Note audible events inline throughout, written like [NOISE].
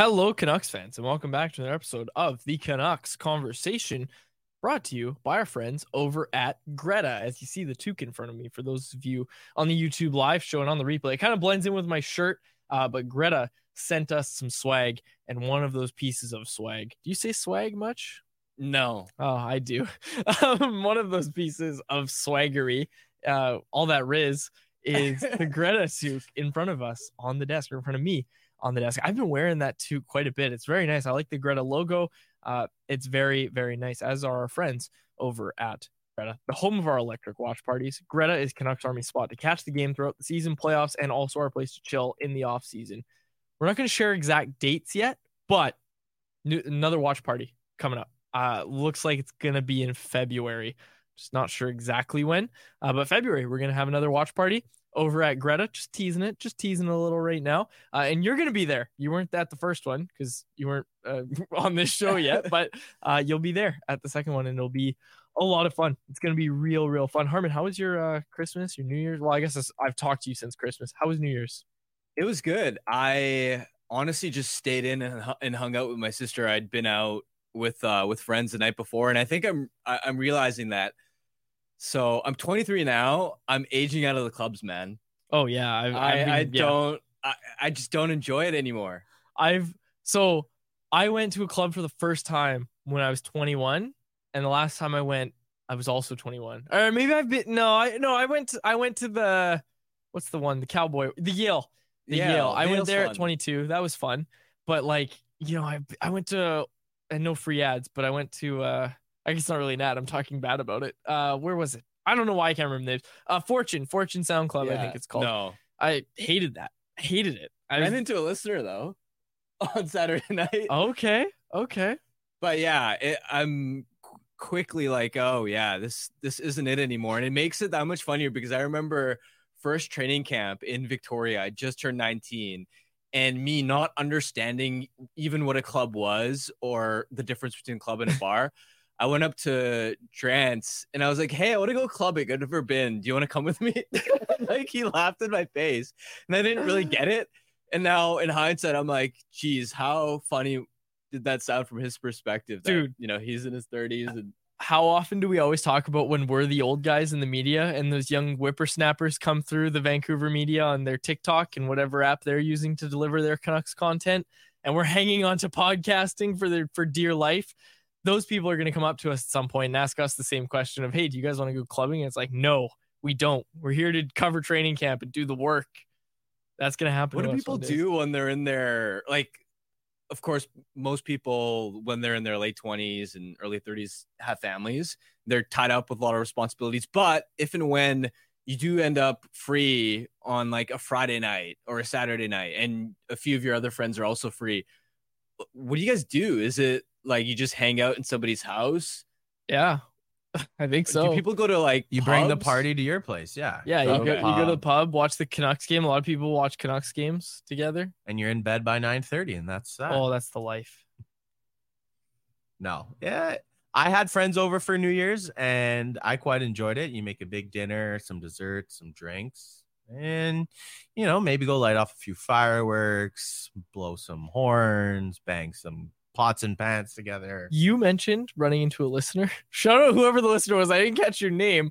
Hello, Canucks fans, and welcome back to another episode of the Canucks Conversation, brought to you by our friends over at Greta. As you see the toque in front of me, for those of you on the YouTube live show and on the replay, it kind of blends in with my shirt, uh, but Greta sent us some swag, and one of those pieces of swag. Do you say swag much? No. Oh, I do. [LAUGHS] um, one of those pieces of swaggery, uh, all that Riz, is the [LAUGHS] Greta suit in front of us on the desk, or in front of me on the desk. I've been wearing that too quite a bit. It's very nice. I like the Greta logo. Uh, it's very, very nice, as are our friends over at Greta, the home of our electric watch parties. Greta is Canucks Army spot to catch the game throughout the season, playoffs, and also our place to chill in the off season. We're not going to share exact dates yet, but new, another watch party coming up. Uh, looks like it's going to be in February. Just not sure exactly when, uh, but February we're going to have another watch party over at Greta. Just teasing it, just teasing a little right now. Uh, and you're going to be there. You weren't at the first one because you weren't uh, [LAUGHS] on this show yet, [LAUGHS] but uh, you'll be there at the second one, and it'll be a lot of fun. It's going to be real, real fun. Harman, how was your uh, Christmas, your New Year's? Well, I guess I've talked to you since Christmas. How was New Year's? It was good. I honestly just stayed in and, and hung out with my sister. I'd been out with uh with friends the night before, and I think I'm I'm realizing that. So I'm 23 now. I'm aging out of the clubs, man. Oh yeah, I I, I, I don't I, I just don't enjoy it anymore. I've so I went to a club for the first time when I was 21, and the last time I went, I was also 21. Or maybe I've been no, I no, I went to, I went to the what's the one, the Cowboy, the Yale the yeah, Yale. I went there fun. at 22. That was fun. But like, you know, I I went to and no free ads, but I went to uh I guess not really an. I'm talking bad about it. Uh where was it? I don't know why I can't remember names. Uh Fortune, Fortune Sound Club, yeah, I think it's called. No. I hated that. I hated it. I ran into a listener though [LAUGHS] on Saturday night. Okay. Okay. But yeah, it, I'm quickly like, oh yeah, this this isn't it anymore. And it makes it that much funnier because I remember first training camp in Victoria. I just turned 19 and me not understanding even what a club was or the difference between a club and a bar. [LAUGHS] I went up to Drance and I was like, Hey, I want to go clubbing. I've never been. Do you want to come with me? [LAUGHS] like he laughed in my face and I didn't really get it. And now in hindsight, I'm like, geez, how funny did that sound from his perspective? That, Dude, you know, he's in his 30s and uh, how often do we always talk about when we're the old guys in the media and those young whippersnappers come through the Vancouver media on their TikTok and whatever app they're using to deliver their Canucks content, and we're hanging on to podcasting for their for dear life. Those people are going to come up to us at some point and ask us the same question of, "Hey, do you guys want to go clubbing?" And it's like, "No, we don't. We're here to cover training camp and do the work." That's going to happen. What to do people do when they're in their like? Of course, most people when they're in their late twenties and early thirties have families. They're tied up with a lot of responsibilities. But if and when you do end up free on like a Friday night or a Saturday night, and a few of your other friends are also free, what do you guys do? Is it like you just hang out in somebody's house? Yeah, [LAUGHS] I think so. Do people go to like You bring the party to your place, yeah. yeah, you, Okay. go, you go to the pub, watch the Canucks game. A lot of people watch Canucks games together. and you're in bed by 9:30, and that's that. Oh, that's the life. No. Yeah. I had friends over for New Year's and I quite enjoyed it. You make a big dinner, some desserts, some drinks, and you know, maybe go light off a few fireworks, blow some horns, bang some pots and pans together. You mentioned running into a listener. [LAUGHS] Shout out whoever the listener was. I didn't catch your name.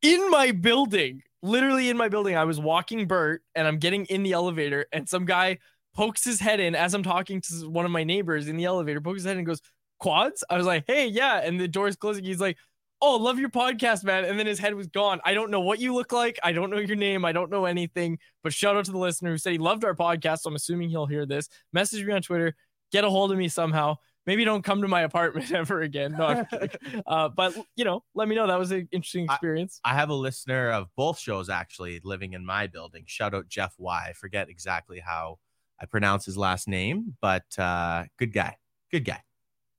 In my building, literally in my building, I was walking Bert and I'm getting in the elevator, and some guy pokes his head in as I'm talking to one of my neighbors in the elevator, pokes his head and goes, Quads? I was like, hey, yeah. And the door's closing. He's like, Oh, love your podcast, man. And then his head was gone. I don't know what you look like. I don't know your name. I don't know anything. But shout out to the listener who said he loved our podcast. So I'm assuming he'll hear this. Message me on Twitter. Get a hold of me somehow. Maybe don't come to my apartment [LAUGHS] ever again. No, [LAUGHS] uh, but you know, let me know. That was an interesting I- experience. I have a listener of both shows actually living in my building. Shout out Jeff Y. I forget exactly how I pronounce his last name, but uh good guy. Good guy.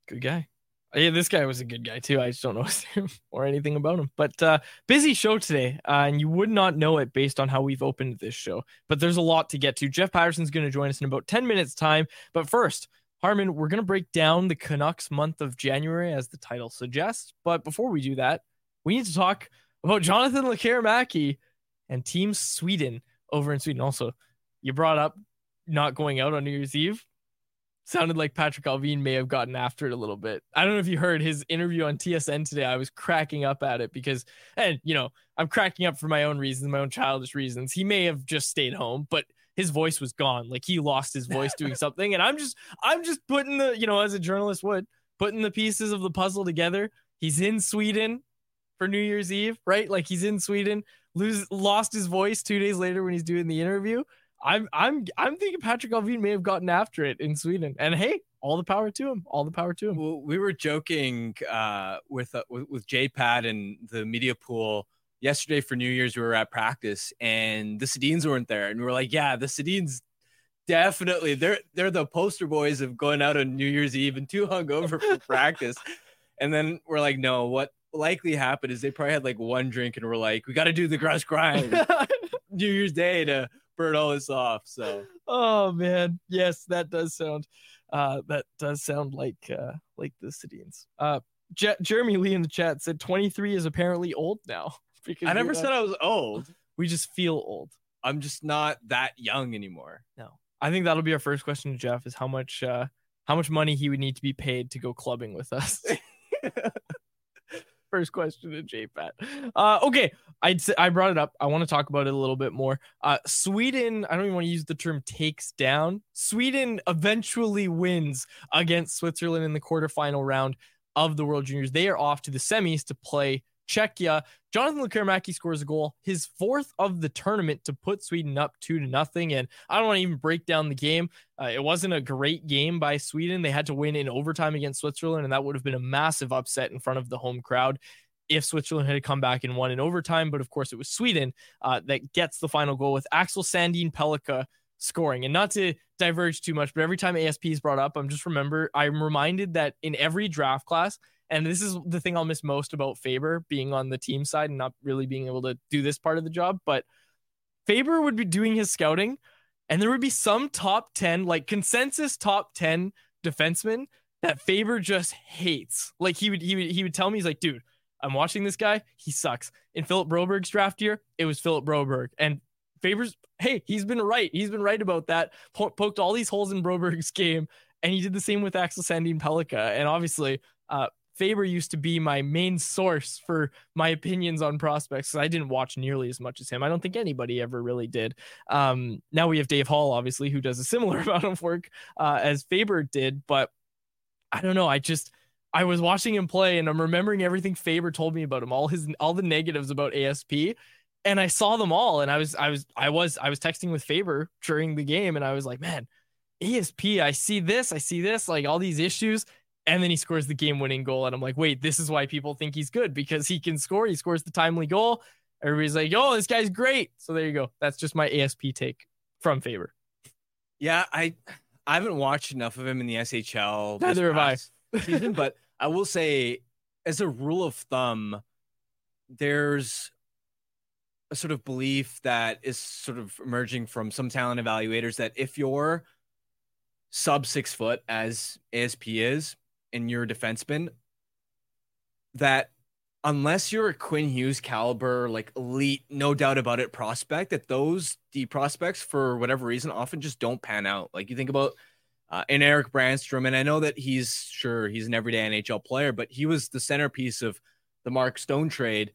Good guy. Yeah, this guy was a good guy too. I just don't know [LAUGHS] his name or anything about him. But uh, busy show today, uh, and you would not know it based on how we've opened this show. But there's a lot to get to. Jeff Paterson's going to join us in about 10 minutes time. But first, Harman, we're going to break down the Canucks month of January as the title suggests. But before we do that, we need to talk about Jonathan Lekkerimaki and Team Sweden over in Sweden. Also, you brought up not going out on New Year's Eve sounded like Patrik Allvin may have gotten after it a little bit. I don't know if you heard his interview on TSN today. I was cracking up at it because, and you know, I'm cracking up for my own reasons, my own childish reasons. He may have just stayed home, but his voice was gone. Like he lost his voice doing [LAUGHS] something. And I'm just, I'm just putting the, you know, as a journalist would, putting the pieces of the puzzle together. He's in Sweden for New Year's Eve, right? Like he's in Sweden, lose lost his voice two days later when he's doing the interview. I'm I'm I'm thinking Patrik Allvin may have gotten after it in Sweden. And hey, all the power to him. All the power to him. Well, we were joking uh, with, uh, with with J Pat and the media pool yesterday for New Year's. We were at practice and the Sedins weren't there, and we were like, "Yeah, the Sedins definitely they're they're the poster boys of going out on New Year's Eve and too hungover for [LAUGHS] practice." And then we're like, "No, what likely happened is they probably had like one drink and we're like, we got to do the grass grind [LAUGHS] New Year's Day to burn all this off." So oh man. Yes, that does sound uh that does sound like uh like the Sedins. Uh Je- Jeremy Lee in the chat said 23 is apparently old now. [LAUGHS] Because I never said I was old. we just feel old. I'm just not that young anymore. No. I think that'll be our first question to Jeff is how much uh how much money he would need to be paid to go clubbing with us. [LAUGHS] [LAUGHS] first question to JPat. Uh okay, I'd say, I brought it up. I want to talk about it a little bit more. Uh Sweden, I don't even want to use the term takes down. Sweden eventually wins against Switzerland in the quarterfinal round of the World Juniors. They are off to the semis to play Czechia. Jonathan Lekkerimaki scores a goal, his fourth of the tournament to put Sweden up two to nothing. And I don't want to even break down the game. Uh, it wasn't a great game by Sweden. They had to win in overtime against Switzerland, and that would have been a massive upset in front of the home crowd if Switzerland had come back and won in overtime. But of course, it was Sweden uh, that gets the final goal with Axel Sandin Pellikka scoring. And not to diverge too much, but every time ASP is brought up, I'm just remember I'm reminded that in every draft class, and this is the thing I'll miss most about Faber being on the team side and not really being able to do this part of the job. But Faber would be doing his scouting, and there would be some top 10, like consensus top 10 defensemen that Faber just hates. Like he would he would he would tell me, he's like, dude, I'm watching this guy, he sucks. In Philip Broberg's draft year, it was Philip Broberg. And Faber's, hey, he's been right. He's been right about that. Po- poked all these holes in Broberg's [LAUGHS] game, and he did the same with Axel Sandin Pellikka. And obviously, uh, Faber used to be my main source for my opinions on prospects. I didn't watch nearly as much as him. I don't think anybody ever really did. Um, now we have Dave Hall, obviously, who does a similar [LAUGHS] amount of work uh, as Faber did. But I don't know. I just I was watching him play and I'm remembering everything Faber told me about him, all his all the negatives about ASP. And I saw them all and I was I was I was I was texting with Faber during the game and I was like, man, ASP, I see this, I see this, like all these issues. And then he scores the game winning goal. And I'm like, wait, this is why people think he's good because he can score. He scores the timely goal. Everybody's like, oh, this guy's great. So there you go. That's just my ASP take from Faber. Yeah, I I haven't watched enough of him in the SHL. Neither have I. season, but I will say, as a rule of thumb, there's a sort of belief that is sort of emerging from some talent evaluators that if you're sub six foot as ASP is and you're a defenseman, that unless you're a Quinn Hughes caliber, like elite, no doubt about it prospect, that those D prospects, for whatever reason, often just don't pan out. Like you think about uh, and Erik Brannstrom, and I know that he's sure he's an everyday NHL player, but he was the centerpiece of the Mark Stone trade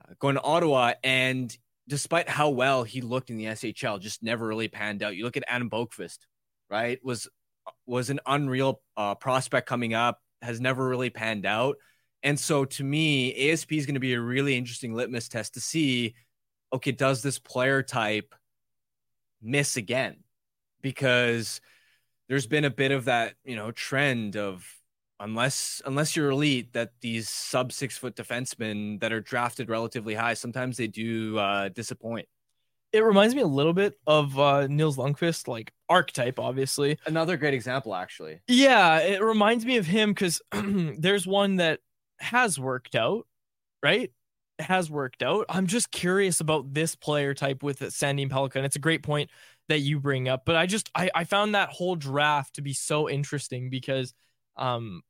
uh, going to Ottawa. And despite how well he looked in the SHL, just never really panned out. You look at Adam Boqvist, right? Was was an unreal uh, prospect coming up, has never really panned out. And so to me, ASP is going to be a really interesting litmus test to see okay, does this player type miss again? Because there's been a bit of that, you know, trend of unless unless you're elite, that these sub six foot defensemen that are drafted relatively high, sometimes they do uh, disappoint. It reminds me a little bit of uh, Nils Lundkvist, like archetype, obviously. Another great example, actually. Yeah, it reminds me of him because [CLEARS THROAT] there's one that has worked out, right? has worked out. I'm just curious about this player type with Sandin Pellikka. It's a great point that you bring up, but I just I, I found that whole draft to be so interesting because um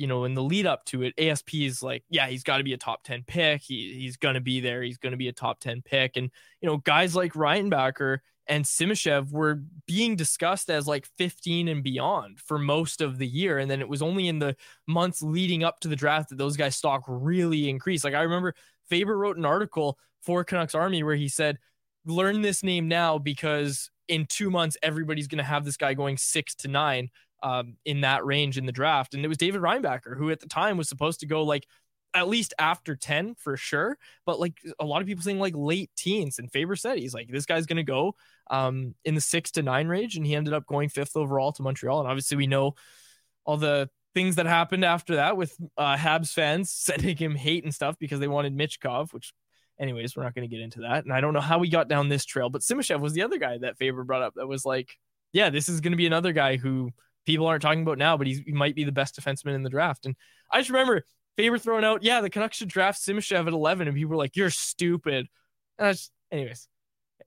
you know, in the lead up to it, ASP is like, yeah, he's got to be a top 10 pick. He, he's going to be there. He's going to be a top 10 pick. And, you know, guys like Reinbacher and Simashev were being discussed as like 15 and beyond for most of the year. And then it was only in the months leading up to the draft that those guys' stock really increased. Like I remember Faber wrote an article for Canucks Army where he said, learn this name now because in two months, everybody's going to have this guy going six to nine um, in that range in the draft. And it was David Reinbacher, who at the time was supposed to go like at least after 10 for sure. But like a lot of people saying like late teens. And Faber said he's like, this guy's going to go um, in the six to nine range. And he ended up going fifth overall to Montreal. And obviously, we know all the things that happened after that with uh, Habs fans [LAUGHS] sending him hate and stuff because they wanted Michkov, which, anyways, we're not going to get into that. And I don't know how we got down this trail, but Simashev was the other guy that Faber brought up that was like, yeah, this is going to be another guy who people aren't talking about now, but he might be the best defenseman in the draft. And I just remember Faber throwing out, yeah, the Canucks should draft Simashev at 11. And people were like, you're stupid. And I just, anyways,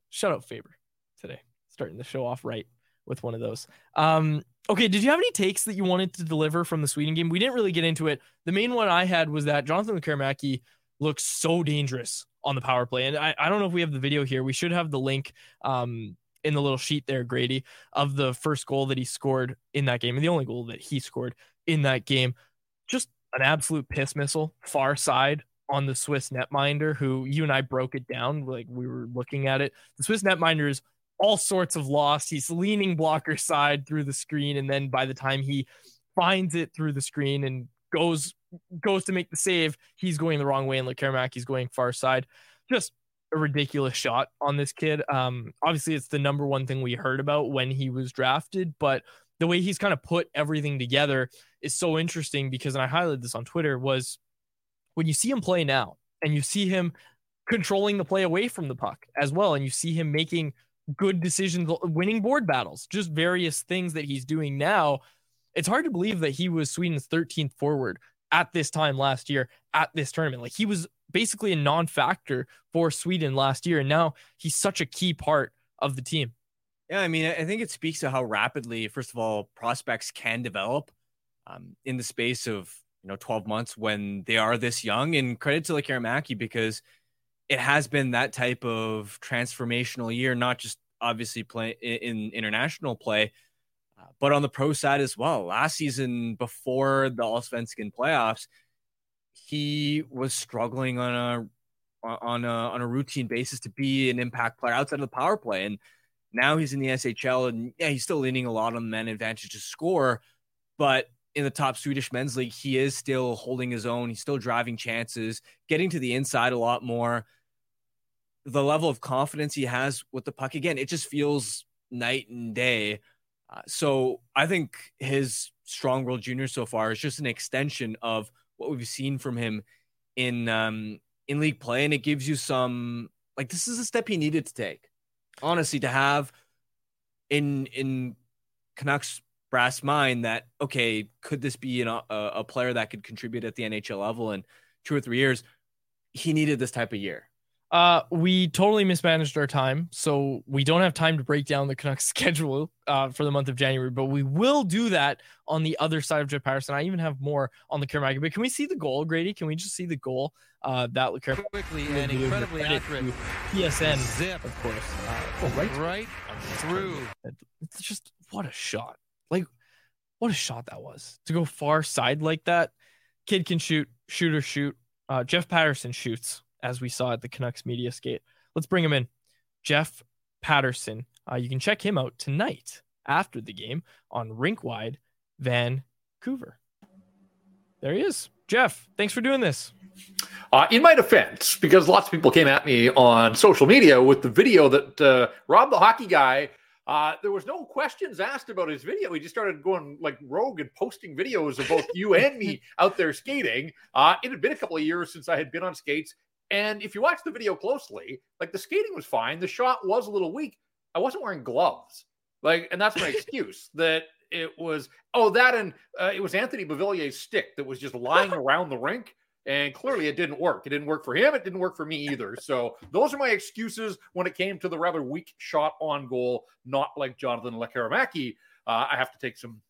shut up, Faber, today. Starting the show off right with one of those. Um, okay, did you have any takes that you wanted to deliver from the Sweden game? We didn't really get into it. The main one I had was that Jonathan Lekkerimaki looks so dangerous on the power play. And I, I don't know if we have the video here. We should have the link um, in the little sheet there, Grady, of the first goal that he scored in that game and the only goal that he scored in that game. Just an absolute piss missile, far side on the Swiss netminder, who you and I broke it down. Like we were looking at it. The Swiss netminder is all sorts of lost. He's leaning blocker side through the screen. And then by the time he finds it through the screen and goes goes to make the save, he's going the wrong way. And Lekkerimaki he's going far side. Just a ridiculous shot on this kid. Um, obviously, it's the number one thing we heard about when he was drafted, but the way he's kind of put everything together is so interesting because, and I highlighted this on Twitter, was when you see him play now and you see him controlling the play away from the puck as well, and you see him making good decisions, winning board battles, just various things that he's doing now. It's hard to believe that he was Sweden's 13th forward at this time last year at this tournament. Like he was basically a non factor for Sweden last year. And now he's such a key part of the team. Yeah, I mean, I think it speaks to how rapidly, first of all, prospects can develop um, in the space of you know 12 months when they are this young. And credit to Lekkerimaki because it has been that type of transformational year, not just obviously play in international play, uh, but on the pro side as well. Last season, before the Allsvenskan playoffs, he was struggling on a on a on a routine basis to be an impact player outside of the power play, and now he's in the SHL, and yeah, he's still leaning a lot on the man advantage to score, but in the top Swedish men's league, he is still holding his own. He's still driving chances, getting to the inside a lot more. The level of confidence he has with the puck, again, it just feels night and day. Uh, so I think his strong world junior so far is just an extension of what we've seen from him in um, in league play, and it gives you some like this is a step he needed to take. Honestly, to have in in Canucks brass mind that okay, could this be an, a, a player that could contribute at the NHL level in two or three years? He needed this type of year. Uh, we totally mismanaged our time, so we don't have time to break down the Canucks [LAUGHS] schedule uh, for the month of January. But we will do that on the other side of Jeff Paterson. I even have more on the Kermaga. But can we see the goal, Grady? Can we just see the goal? Uh, that quickly and incredibly accurate. PSN, zip, of course. Uh, oh, right, right through. It's just what a shot! Like what a shot that was to go far side like that. Kid can shoot, shoot or shoot. Uh, Jeff Paterson shoots as we saw at the Canucks media skate. Let's bring him in. Jeff Paterson. Uh, you can check him out tonight after the game on Rinkwide Vancouver. There he is. Jeff, thanks for doing this. Uh, in my defense, because lots of people came at me on social media with the video that uh, Rob the hockey guy, uh, there was no questions asked about his video. He just started going like rogue and posting videos of both [LAUGHS] you and me out there skating. Uh, it had been a couple of years since I had been on skates, and if you watch the video closely, like the skating was fine. The shot was a little weak. I wasn't wearing gloves. Like, and that's my [LAUGHS] excuse that it was, oh, that and uh, it was Anthony Beauvillier's stick that was just lying [LAUGHS] around the rink. And clearly it didn't work. It didn't work for him. It didn't work for me either. So those are my excuses when it came to the rather weak shot on goal, not like Jonathan Lekkerimaki. Uh, I have to take some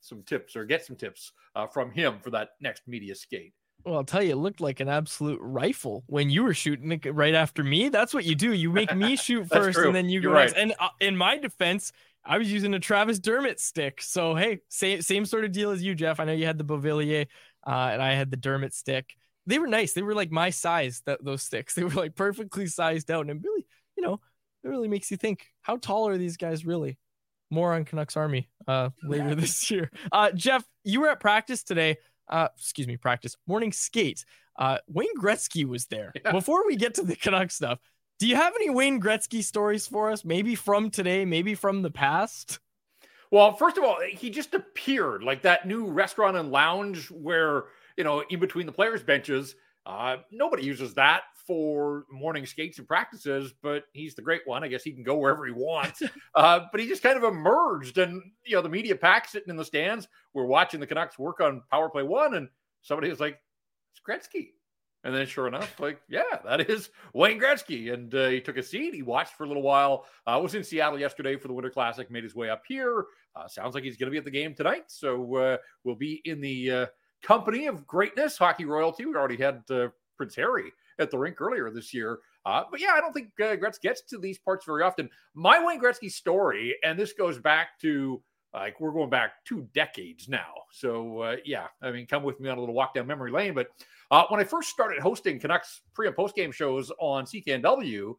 some tips or get some tips uh, from him for that next media skate. Well, I'll tell you, it looked like an absolute rifle when you were shooting it right after me. That's what you do. You make me [LAUGHS] shoot first, true. and then you You're go right. next. And uh, in my defense, I was using a Travis Dermott stick. So hey, same same sort of deal as you, Jeff. I know you had the Beauvillier, uh, and I had the Dermott stick. They were nice. They were like my size. That those sticks. [LAUGHS] They were like perfectly sized out, and it really, you know, it really makes you think: how tall are these guys really? More on Canucks Army uh, later this year. Uh, Jeff, you were at practice today uh, excuse me, practice morning skate. Uh, Wayne Gretzky was there. Yeah. Before we get to the Canuck stuff, do you have any Wayne Gretzky stories for us? Maybe from today, maybe from the past. Well, first of all, he just appeared like that new restaurant and lounge where, you know, in between the players' benches, uh, nobody uses that for morning skates and practices, but he's the great one. I guess he can go wherever he wants. [LAUGHS] uh, but he just kind of emerged, and, you know, the media pack sitting in the stands. We're watching the Canucks work on power play one, and somebody was like, it's Gretzky. And then, sure enough, like, yeah, that is Wayne Gretzky. And uh, he took a seat. He watched for a little while. I uh, was in Seattle yesterday for the Winter Classic, made his way up here. Uh, sounds like he's going to be at the game tonight. So uh, we'll be in the uh, company of greatness, hockey royalty. We already had uh, Prince Harry at the rink earlier this year. Uh, but yeah, I don't think uh, Gretz gets to these parts very often. My Wayne Gretzky story, and this goes back to like we're going back two decades now. So uh, yeah, I mean, come with me on a little walk down memory lane. But uh, when I first started hosting Canucks pre and post game shows on CKNW,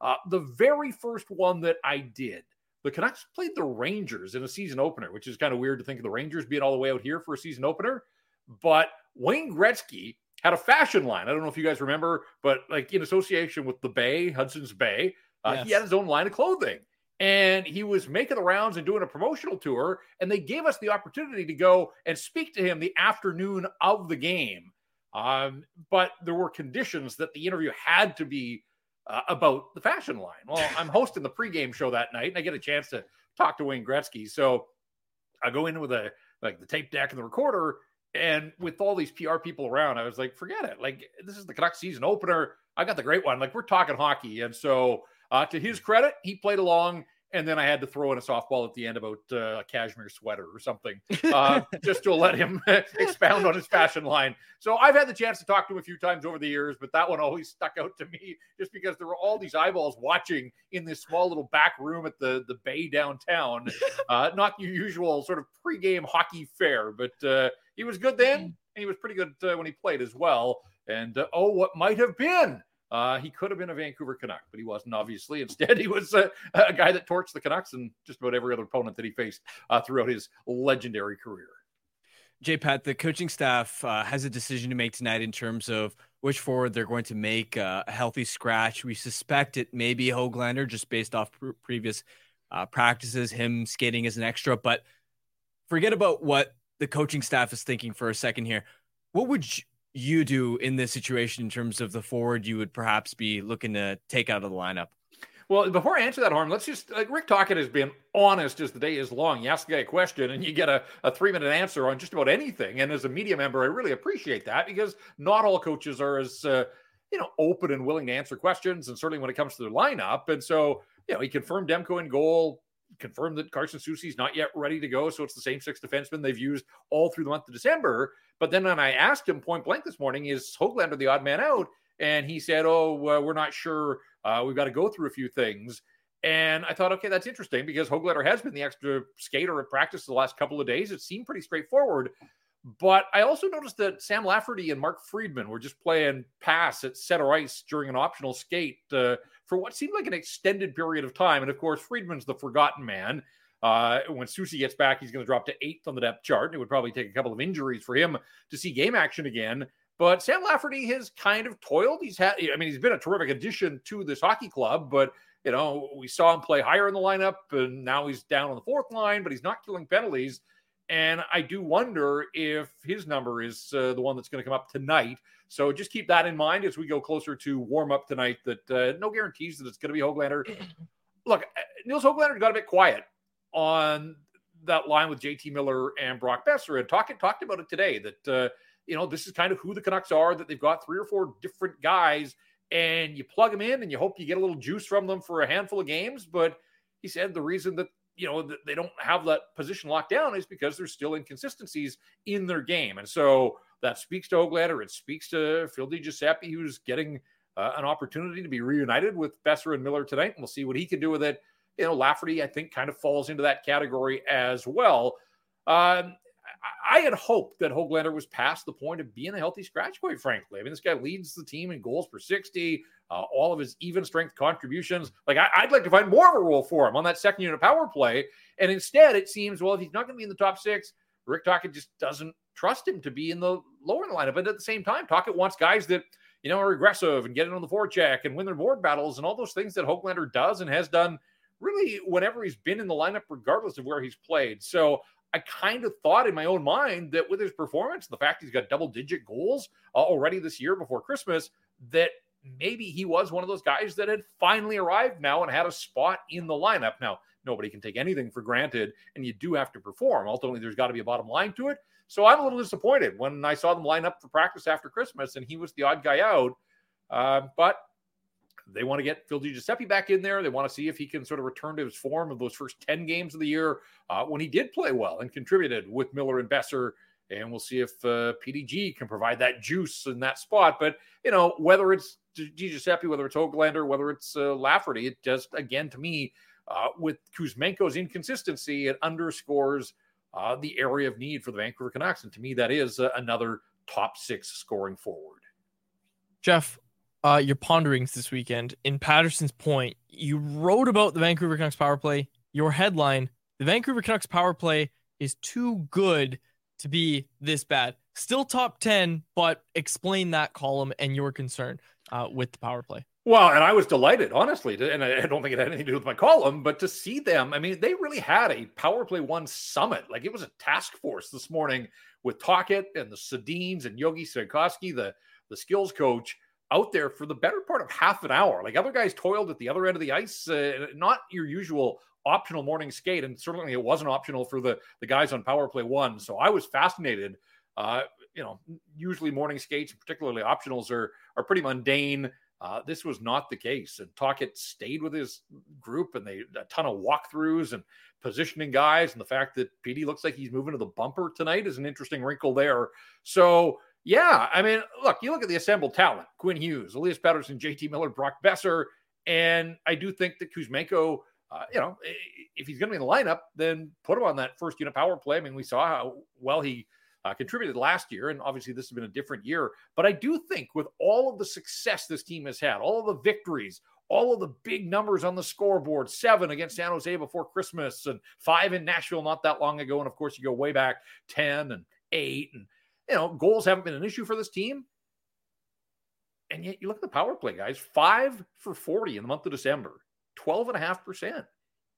uh, the very first one that I did, the Canucks played the Rangers in a season opener, which is kind of weird to think of the Rangers being all the way out here for a season opener. But Wayne Gretzky had a fashion line. I don't know if you guys remember, but like in association with the Bay, Hudson's Bay, uh, Yes. he had his own line of clothing. And he was making the rounds and doing a promotional tour. And they gave us the opportunity to go and speak to him the afternoon of the game. Um, but there were conditions that the interview had to be uh, about the fashion line. Well, I'm [LAUGHS] hosting the pregame show that night, and I get a chance to talk to Wayne Gretzky. So I go in with a like the tape deck and the recorder, and with all these PR people around, I was like, forget it. Like this is the Canucks season opener. I got the great one. Like we're talking hockey, and so uh, to his credit, he played along. And then I had to throw in a softball at the end about uh, a cashmere sweater or something, uh, [LAUGHS] just to let him [LAUGHS] expound on his fashion line. So I've had the chance to talk to him a few times over the years, but that one always stuck out to me just because there were all these eyeballs watching in this small little back room at the the Bay downtown. [LAUGHS] Uh, not your usual sort of pregame hockey fair, but uh, he was good then, and he was pretty good uh, when he played as well. And uh, oh, what might have been. Uh, he could have been a Vancouver Canuck, but he wasn't, obviously. Instead, [LAUGHS] he was uh, a guy that torched the Canucks and just about every other opponent that he faced uh, throughout his legendary career. J Pat, the coaching staff uh, has a decision to make tonight in terms of which forward they're going to make uh, a healthy scratch. We suspect it may be Hoglander just based off pr- previous uh, practices, him skating as an extra. But forget about what the coaching staff is thinking for a second here. What would you do in this situation in terms of the forward you would perhaps be looking to take out of the lineup? Well, before I answer that, Harm, let's just like Rick Tocchet has been honest as the day is long. You ask the guy a question and you get a, a three minute answer on just about anything. And as a media member, I really appreciate that because not all coaches are as uh, you know open and willing to answer questions, and certainly when it comes to their lineup. And so, you know, he confirmed Demko in goal, confirmed that Carson Soucy's not yet ready to go. So it's the same six defensemen they've used all through the month of December. But then when I asked him point blank this morning, is Hoglander the odd man out? And he said, "Oh, uh, we're not sure. Uh, we've got to go through a few things." And I thought, okay, that's interesting because Hoglander has been the extra skater at practice the last couple of days. It seemed pretty straightforward. But I also noticed that Sam Lafferty and Mark Friedman were just playing pass at center ice during an optional skate uh, for what seemed like an extended period of time. And of course, Friedman's the forgotten man. Uh, when Soucy gets back, he's going to drop to eighth on the depth chart. It would probably take a couple of injuries for him to see game action again. But Sam Lafferty has kind of toiled. He's had, I mean, he's been a terrific addition to this hockey club, but you know, we saw him play higher in the lineup, and now he's down on the fourth line, but he's not killing penalties. And I do wonder if his number is uh, the one that's going to come up tonight. So just keep that in mind as we go closer to warm up tonight. That uh, no guarantees that it's going to be Hoglander. [CLEARS THROAT] Look, uh, Nils Hoglander got a bit quiet on that line with JT Miller and Brock Boeser, and talked talked about it today. That uh, you know, this is kind of who the Canucks are, that they've got three or four different guys and you plug them in and you hope you get a little juice from them for a handful of games. But he said the reason that, you know, they don't have that position locked down is because there's still inconsistencies in their game. And so that speaks to Hoglander. It speaks to Phil Giuseppe, who's getting uh, an opportunity to be reunited with Boeser and Miller tonight. And we'll see what he can do with it. You know, Lafferty, I think, kind of falls into that category as well. Um, I had hoped that Hoglander was past the point of being a healthy scratch, quite frankly. I mean, this guy leads the team in goals per 60, uh, all of his even strength contributions. Like, I, would like to find more of a role for him on that second unit power play. And instead, it seems, well, if he's not going to be in the top six, Rick Tocchet just doesn't trust him to be in the lower in the lineup. But at the same time, Tocchet wants guys that, you know, are aggressive and get in on the forecheck and win their board battles and all those things that Hoglander does and has done really whenever he's been in the lineup, regardless of where he's played. So I kind of thought in my own mind that with his performance, the fact he's got double digit goals uh, already this year before Christmas, that maybe he was one of those guys that had finally arrived now and had a spot in the lineup. Now, nobody can take anything for granted, and you do have to perform. Ultimately, there's got to be a bottom line to it. So I'm a little disappointed when I saw them line up for practice after Christmas and he was the odd guy out. Uh, but they want to get Phil Giuseppe back in there. They want to see if he can sort of return to his form of those first 10 games of the year uh, when he did play well and contributed with Miller and Boeser. And we'll see if uh, PDG can provide that juice in that spot. But, you know, whether it's Giuseppe, whether it's Hoglander, whether it's uh, Lafferty, it just, again, to me, uh, with Kuzmenko's inconsistency, it underscores uh, the area of need for the Vancouver Canucks. And to me, that is uh, another top six scoring forward. Jeff, uh, your ponderings this weekend. In Paterson's point, you wrote about the Vancouver Canucks power play. Your headline: The Vancouver Canucks power play is too good to be this bad. Still top ten, but explain that column and your concern uh, with the power play. Well, and I was delighted, honestly, and I don't think it had anything to do with my column, but to see them, I mean, they really had a Power Play One summit. Like it was a task force this morning with Tocchet and the Sedins and Yogi Strakosky, the the skills coach, out there for the better part of half an hour. Like other guys toiled at the other end of the ice, uh, not your usual optional morning skate, and certainly it wasn't optional for the the guys on Power Play One. So I was fascinated. Uh, you know, usually morning skates, particularly optionals, are are pretty mundane. Uh, this was not the case, and Tocchet stayed with his group, and they a ton of walkthroughs and positioning guys, and the fact that Petey looks like he's moving to the bumper tonight is an interesting wrinkle there. So yeah, I mean, look, you look at the assembled talent: Quinn Hughes, Elias Pettersson, JT Miller, Brock Boeser, and I do think that Kuzmenko, uh, you know, if he's going to be in the lineup, then put him on that first unit power play. I mean, we saw how well he uh, contributed last year, and obviously this has been a different year. But I do think with all of the success this team has had, all of the victories, all of the big numbers on the scoreboard seven against San Jose before Christmas, and five in Nashville not that long ago. And of course, you go way back 10 and eight. And, you know, goals haven't been an issue for this team. And yet you look at the power play, guys, five for 40 in the month of December, 12.5%.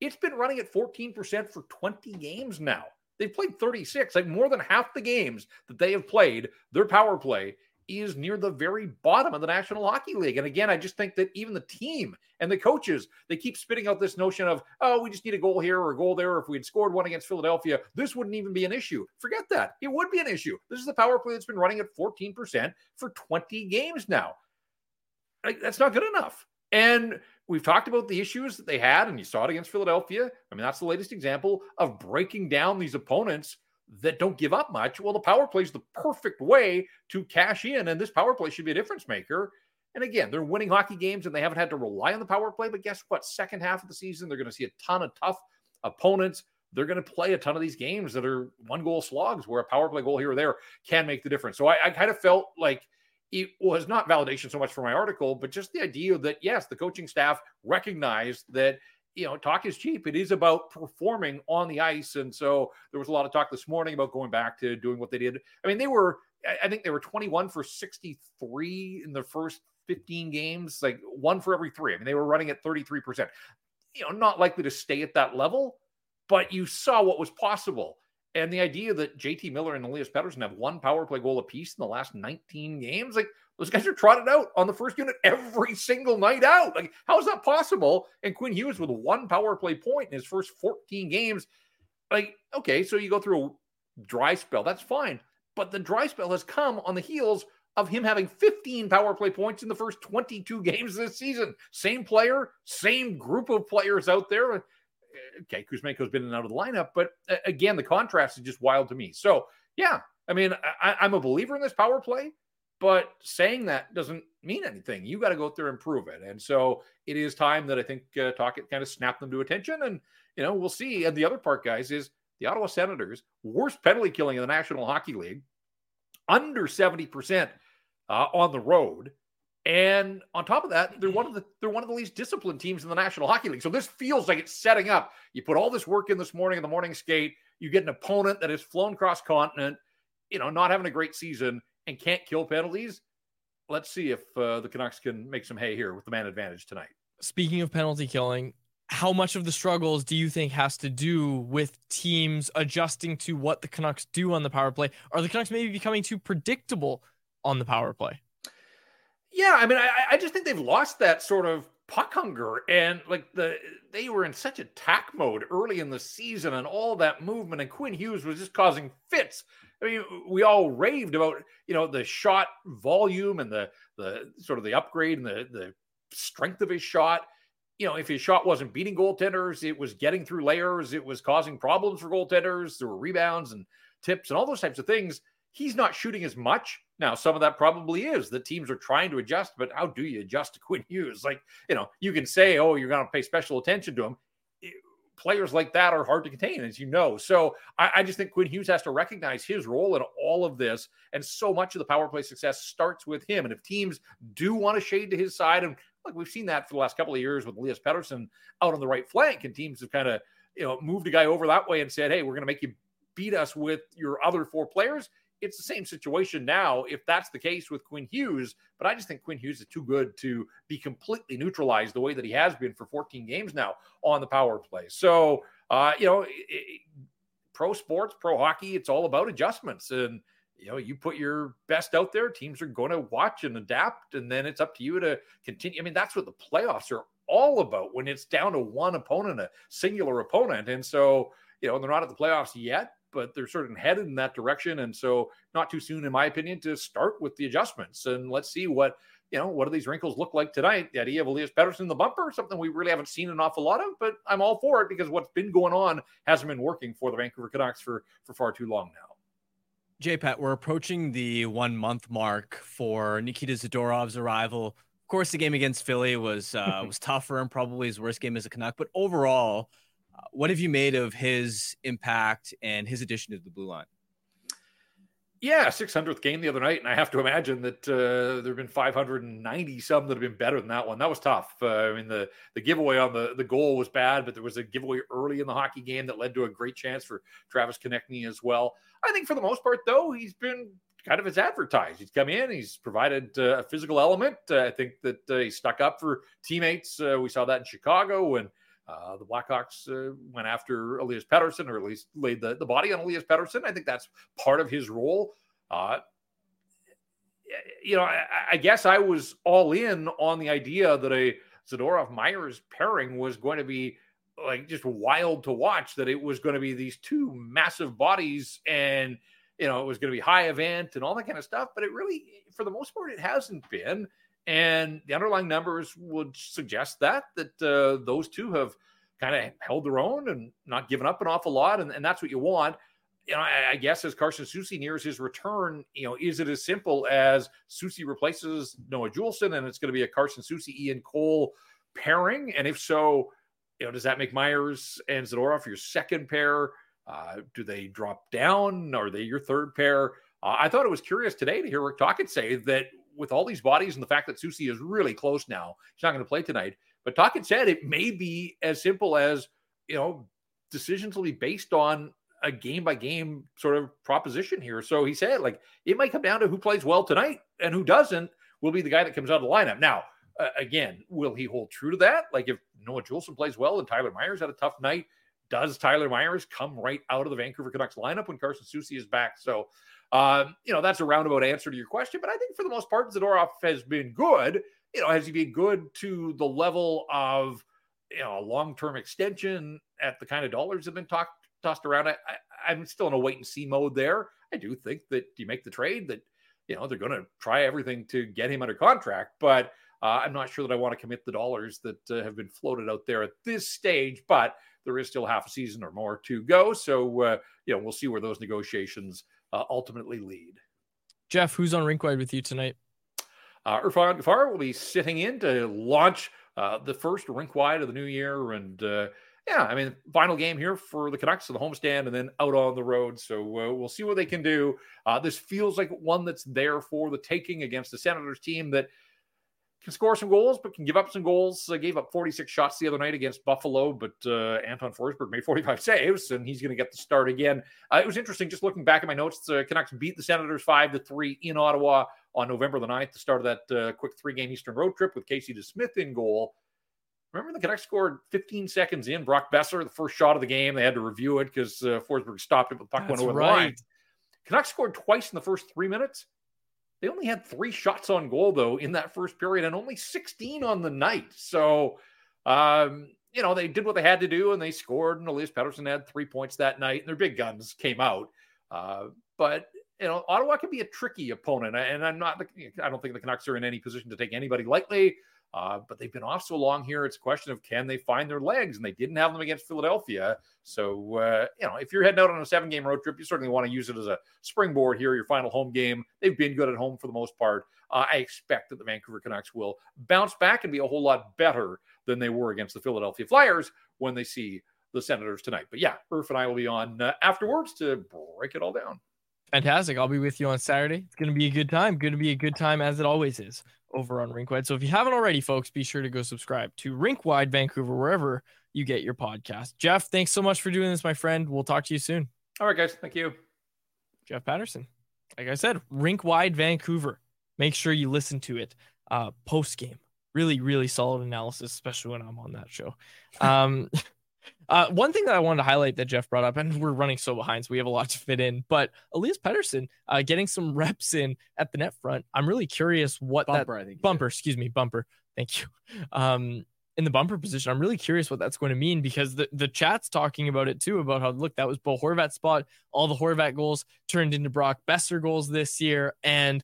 It's been running at 14% for 20 games now. They've played 36, like more than half the games that they have played, their power play is near the very bottom of the National Hockey League. And again, I just think that even the team and the coaches, they keep spitting out this notion of, oh, we just need a goal here or a goal there. If we had scored one against Philadelphia, this wouldn't even be an issue. Forget that. It would be an issue. This is the power play that's been running at 14% for 20 games now. Like, that's not good enough. And we've talked about the issues that they had, and you saw it against Philadelphia. I mean, that's the latest example of breaking down these opponents that don't give up much. Well, the power play is the perfect way to cash in, and this power play should be a difference maker. And again, they're winning hockey games and they haven't had to rely on the power play. But guess what? Second half of the season, they're going to see a ton of tough opponents. They're going to play a ton of these games that are one goal slogs where a power play goal here or there can make the difference. So I, I kind of felt like it was not validation so much for my article, but just the idea that, yes, the coaching staff recognized that you know, talk is cheap. It is about performing on the ice. And so there was a lot of talk this morning about going back to doing what they did. I mean, they were, I think they were 21 for 63 in the first 15 games, like one for every three. I mean, they were running at 33%. You know, not likely to stay at that level, but you saw what was possible. And the idea that JT Miller and Elias Pettersson have one power play goal apiece in the last 19 games, like those guys are trotted out on the first unit every single night out. Like, how is that possible? And Quinn Hughes with one power play point in his first 14 games. Like, okay, so you go through a dry spell. That's fine. But the dry spell has come on the heels of him having 15 power play points in the first 22 games this season. Same player, same group of players out there. Okay, Kuzmenko's been in and out of the lineup, but again, the contrast is just wild to me. So, yeah, I mean, I, I'm a believer in this power play. But saying that doesn't mean anything. You got to go out there and prove it. And so it is time that I think uh, Tocchet kind of snapped them to attention. And, you know, we'll see. And the other part, guys, is the Ottawa Senators, worst penalty killing in the National Hockey League, under 70% uh, on the road. And on top of that, they're one of the they're one of the least disciplined teams in the National Hockey League. So this feels like it's setting up. You put all this work in this morning in the morning skate. You get an opponent that has flown cross continent, you know, not having a great season, and can't kill penalties, let's see if uh, the Canucks can make some hay here with the man advantage tonight. Speaking of penalty killing, how much of the struggles do you think has to do with teams adjusting to what the Canucks do on the power play? Are the Canucks maybe becoming too predictable on the power play? Yeah, I mean, I, I just think they've lost that sort of puck hunger and like the they were in such attack mode early in the season and all that movement and Quinn Hughes was just causing fits I mean, we all raved about you know the shot volume and the the sort of the upgrade and the the strength of his shot. You know, if his shot wasn't beating goaltenders, it was getting through layers, it was causing problems for goaltenders. There were rebounds and tips and all those types of things. He's not shooting as much now. Some of that probably is the teams are trying to adjust, but how do you adjust to Quinn Hughes? Like, you know, you can say, oh, you're going to pay special attention to him players like that are hard to contain, as you know. So I, I, just think Quinn Hughes has to recognize his role in all of this. And so much of the power play success starts with him. And if teams do want to shade to his side, and look, we've seen that for the last couple of years with Elias Pettersson out on the right flank, and teams have kind of you know moved a guy over that way and said, hey, we're going to make you beat us with your other four players it's the same situation now if that's the case with Quinn Hughes. But I just think Quinn Hughes is too good to be completely neutralized the way that he has been for 14 games now on the power play. So, uh, you know, it, it, pro sports, pro hockey, it's all about adjustments. And, you know, you put your best out there, teams are going to watch and adapt. And then it's up to you to continue. I mean, that's what the playoffs are all about when it's down to one opponent, a singular opponent. And so, you know, they're not at the playoffs yet, but they're sort of headed in that direction. And so, not too soon, in my opinion, to start with the adjustments. And let's see what you know what do these wrinkles look like tonight. The idea of Elias Pettersson the bumper, something we really haven't seen an awful lot of, but I'm all for it because what's been going on hasn't been working for the Vancouver Canucks for for far too long now. J Pat, we're approaching the one month mark for Nikita Zadorov's arrival. Of course, the game against Philly was uh, [LAUGHS] was tough for him, probably his worst game as a Canuck. But overall, what have you made of his impact and his addition to the blue line? Yeah, 600th game the other night, and I have to imagine that uh, there have been 590 some that have been better than that one. That was tough. Uh, I mean, the the giveaway on the the goal was bad, but there was a giveaway early in the hockey game that led to a great chance for Travis Konecny as well. I think for the most part, though, he's been kind of as advertised. He's come in, he's provided uh, a physical element. Uh, I think that uh, he stuck up for teammates. Uh, we saw that in Chicago when uh, the Blackhawks uh, went after Elias Pettersson, or at least laid the, the body on Elias Pettersson. I think that's part of his role. you know, I, I, guess I was all in on the idea that a Zadorov Myers pairing was going to be like just wild to watch, that it was going to be these two massive bodies and you know, it was going to be high event and all that kind of stuff. But it really, for the most part, it hasn't been. And the underlying numbers would suggest that that uh, those two have kind of held their own and not given up an awful lot, and, and that's what you want. You know, I, I guess as Carson Soucy nears his return, you know, is it as simple as Soucy replaces Noah Juulsen and it's going to be a Carson Soucy Ian Cole pairing? And if so, you know, does that make Myers and Zadorov your second pair? Uh, do they drop down? Are they your third pair? Uh, I thought it was curious today to hear Rick Tocchet say that with all these bodies and the fact that Soucy is really close now, he's not going to play tonight. But Tocchet said it may be as simple as, you know, decisions will be based on a game by game sort of proposition here. So he said, like, it might come down to who plays well tonight and who doesn't will be the guy that comes out of the lineup. Now, uh, again, will he hold true to that? Like, if Noah Juulsen plays well and Tyler Myers had a tough night, does Tyler Myers come right out of the Vancouver Canucks lineup when Carson Soucy is back? So, um, you know, that's a roundabout answer to your question. But I think for the most part, Zadorov has been good. You know, has he been good to the level of, you know, a long term extension at the kind of dollars have been talked tossed around? I, I, I'm still in a wait and see mode there. I do think that you make the trade that, you know, they're going to try everything to get him under contract. But uh, I'm not sure that I want to commit the dollars that uh, have been floated out there at this stage. But there is still half a season or more to go. So, uh, you know, we'll see where those negotiations uh, ultimately lead. Jeff, who's on rink wide with you tonight? Uh, Irfan Gaffar will be sitting in to launch uh, the first rink wide of the new year. And uh, yeah, I mean, final game here for the Canucks of the homestand and then out on the road. So uh, we'll see what they can do. Uh, this feels like one that's there for the taking against the Senators team that can score some goals, but can give up some goals. Uh, gave up 46 shots the other night against Buffalo, but uh, Anton Forsberg made 45 saves, and he's going to get the start again. Uh, it was interesting just looking back at my notes. The Canucks beat the Senators five to three in Ottawa on November the 9th, the start of that uh, quick three-game Eastern road trip with Casey DeSmith in goal. Remember the Canucks scored 15 seconds in. Brock Boeser, the first shot of the game, they had to review it because uh, Forsberg stopped it, but the puck That's went over right. the line. Canucks scored twice in the first three minutes. They only had three shots on goal, though, in that first period and only 16 on the night. So, um, you know, they did what they had to do and they scored. And Elias Pettersson had three points that night, and their big guns came out. Uh, but, you know, Ottawa can be a tricky opponent. And I'm not, I don't think the Canucks are in any position to take anybody lightly. Uh, but they've been off so long here. It's a question of can they find their legs, and they didn't have them against Philadelphia. So uh, you know, if you're heading out on a seven-game road trip, you certainly want to use it as a springboard here. Your final home game. They've been good at home for the most part. Uh, I expect that the Vancouver Canucks will bounce back and be a whole lot better than they were against the Philadelphia Flyers when they see the Senators tonight. But yeah, Irf and I will be on uh, afterwards to break it all down. Fantastic. I'll be with you on Saturday. It's going to be a good time. Going to be a good time as it always is over on Rinkwide. So if you haven't already, folks, be sure to go subscribe to Rinkwide Vancouver, wherever you get your podcast. Jeff, thanks so much for doing this, my friend. We'll talk to you soon. All right, guys. Thank you. Jeff Paterson. Like I said, Rinkwide Vancouver. Make sure you listen to it uh, post game. Really, really solid analysis, especially when I'm on that show. Um, [LAUGHS] Uh, one thing that I wanted to highlight that Jeff brought up, and we're running so behind, so we have a lot to fit in. But Elias Pettersson uh, getting some [LAUGHS] reps in at the net front. I'm really curious what bumper, that I think bumper, excuse me, bumper. Thank you. Um, in the bumper position, I'm really curious what that's going to mean because the, the chat's talking about it too about how look that was Bo Horvat's spot. All the Horvat goals turned into Brock Boeser goals this year, and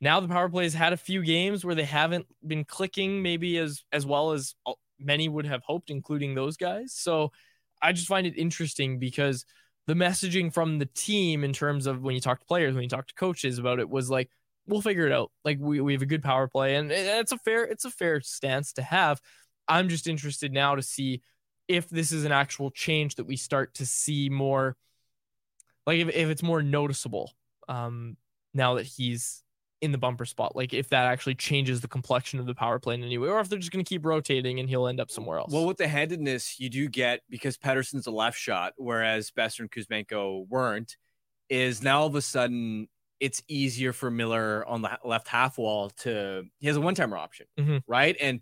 now the power play has had a few games where they haven't been clicking maybe as as well as many would have hoped, including those guys. So I just find it interesting because the messaging from the team in terms of when you talk to players, when you talk to coaches about it was like, we'll figure it out. Like we, we have a good power play and it's a fair, it's a fair stance to have. I'm just interested now to see if this is an actual change that we start to see more like if, if it's more noticeable um, now that he's in the bumper spot. Like if that actually changes the complexion of the power play in any way, or if they're just going to keep rotating and he'll end up somewhere else. Well, with the handedness you do get because Pettersson's a left shot, whereas Boeser and Kuzmenko weren't, is now all of a sudden it's easier for Miller on the left half wall to he has a one timer option, Mhm. right? And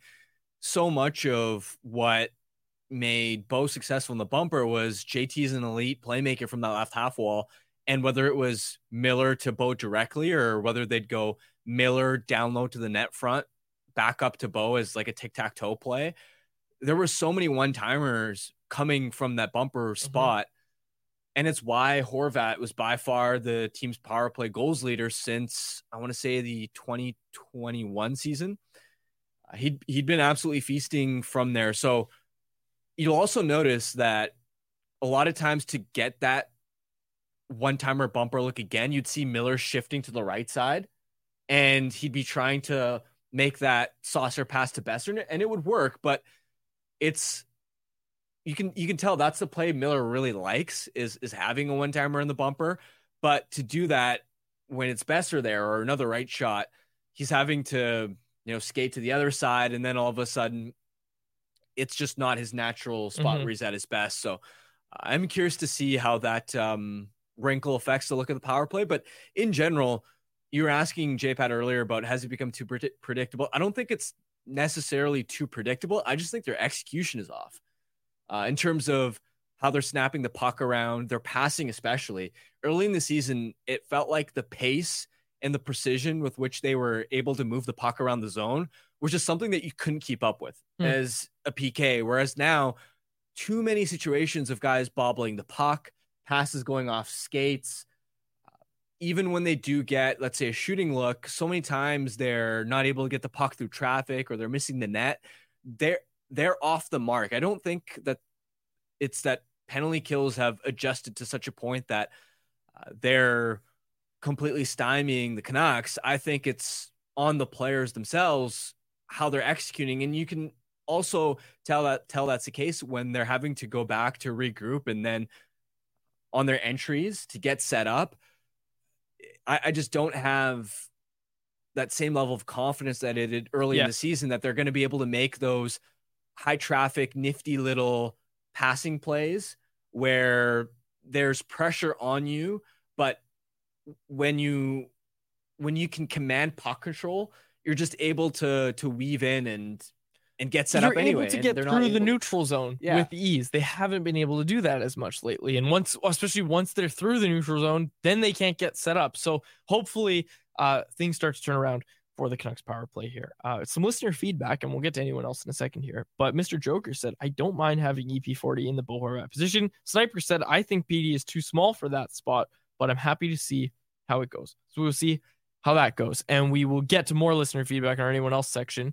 so much of what made Bo successful in the bumper was JT's an elite playmaker from that left half wall. And whether it was Miller to Bo directly or whether they'd go Miller down low to the net front, back up to Bo as like a tic tac toe play, there were so many one timers coming from that bumper spot. And it's why Horvat was by far the team's power play goals leader since I want to say the 2021 season. Uh, He'd he'd been absolutely feasting from there. So you'll also notice that a lot of times to get that one timer bumper look again, you'd see Miller shifting to the right side and he'd be trying to make that saucer pass to Boeser and it would work, but it's you can you can tell that's the play Miller really likes is is having a one timer in the bumper. But to do that when it's Boeser there or another right shot, he's having to you know skate to the other side, and then all of a sudden, it's just not his natural spot Mhm. where he's at his best. So I'm curious to see how that um, wrinkle affects the look of the power play. But in general, you were asking J Pat earlier about has it become too predi- predictable? I don't think it's necessarily too predictable. I just think their execution is off uh, in terms of how they're snapping the puck around, their passing, especially early in the season. It felt like the pace and the precision with which they were able to move the puck around the zone was just something that you couldn't keep up with Hmm. as a PK. Whereas now, too many situations of guys bobbling the puck, passes going off skates. Even when they do get, let's say, a shooting look, so many times they're not able to get the puck through traffic or they're missing the net. They're they're off the mark. I don't think that it's that penalty kills have adjusted to such a point that uh, they're completely stymieing the Canucks. I think it's on the players themselves how they're executing, and you can also tell that tell that's the case when they're having to go back to regroup and then on their entries to get set up. I, I just don't have that same level of confidence that it did early in the season that they're going to be able to make those high traffic, nifty little passing plays where there's pressure on you, but when you when you can command puck control, you're just able to to weave in and and get set You're up anyway. able to get they're through the neutral zone Yeah. with ease. They haven't been able to do that as much lately. And once, especially once they're through the neutral zone, then they can't get set up. So hopefully, uh, things start to turn around for the Canucks power play here. Uh, some listener feedback, and we'll get to anyone else in a second here. But Mr. Joker said, I don't mind having EP40 in the Bo Horvat position. Sniper said, I think PD is too small for that spot, but I'm happy to see how it goes. So we'll see how that goes. And we will get to more listener feedback on anyone else section.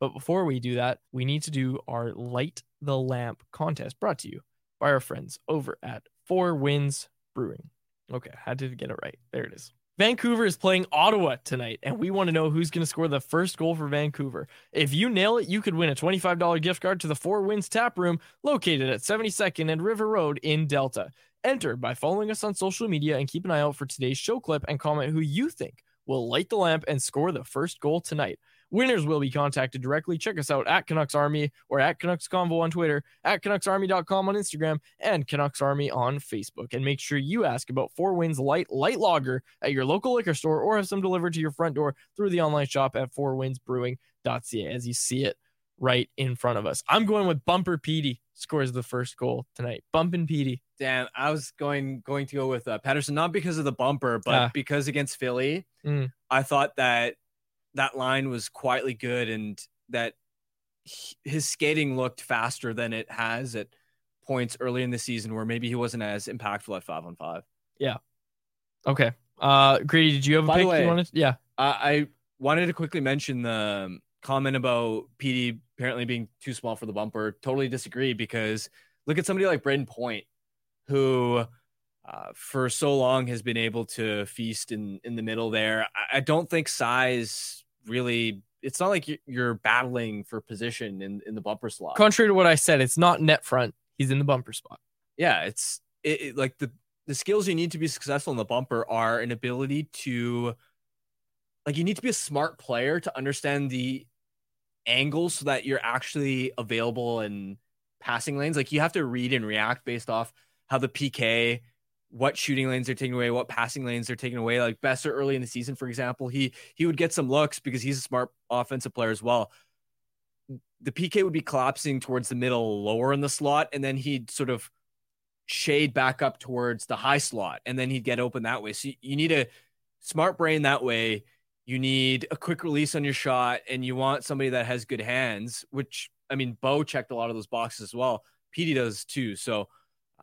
But before we do that, we need to do our light the lamp contest brought to you by our friends over at Four Winds Brewing. Okay, had to get it right. There it is. Vancouver is playing Ottawa tonight, and we want to know who's going to score the first goal for Vancouver. If you nail it, you could win a $25 gift card to the Four Winds Tap Room located at 72nd and River Road in Delta. Enter by following us on social media and keep an eye out for today's show clip and comment who you think will light the lamp and score the first goal tonight. Winners will be contacted directly. Check us out at Canucks Army or at Canucks Convo on Twitter, at CanucksArmy.com on Instagram, and Canucks Army on Facebook. And make sure you ask about Four Winds Light Light Lager at your local liquor store or have some delivered to your front door through the online shop at fourwindsbrewing.ca as you see it right in front of us. I'm going with Bumper Petey scores the first goal tonight. Bumping Petey. Damn, I was going going to go with uh, Pettersson not because of the bumper, but Ah. because against Philly, Mm. I thought that that line was quietly good and that he- his skating looked faster than it has at points early in the season where maybe he wasn't as impactful at five on five. Yeah. Okay. Uh Grady, did you have a By pick way- you wanted? Yeah. Uh, I wanted to quickly mention the um, comment about PD apparently being too small for the bumper. Totally disagree because look at somebody like Brayden Point, who uh, for so long has been able to feast in in the middle there. I, I don't think size really. It's not like you're, battling for position in in the bumper slot. Contrary to what I said, it's not net front. He's in the bumper spot. yeah, it's it, it- like the the skills you need to be successful in the bumper are an ability to like you need to be a smart player to understand the angles so that you're actually available in passing lanes. Like you have to read and react based off how the PK, what shooting lanes they're taking away, what passing lanes they're taking away. Like Boeser early in the season, for example, he he would get some looks because he's a smart offensive player as well. The PK would be collapsing towards the middle, lower in the slot, and then he'd sort of shade back up towards the high slot, and then he'd get open that way. So you- you need a smart brain that way. You need a quick release on your shot, and you want somebody that has good hands. Which I mean, Bo checked a lot of those boxes as well. PD does too. So,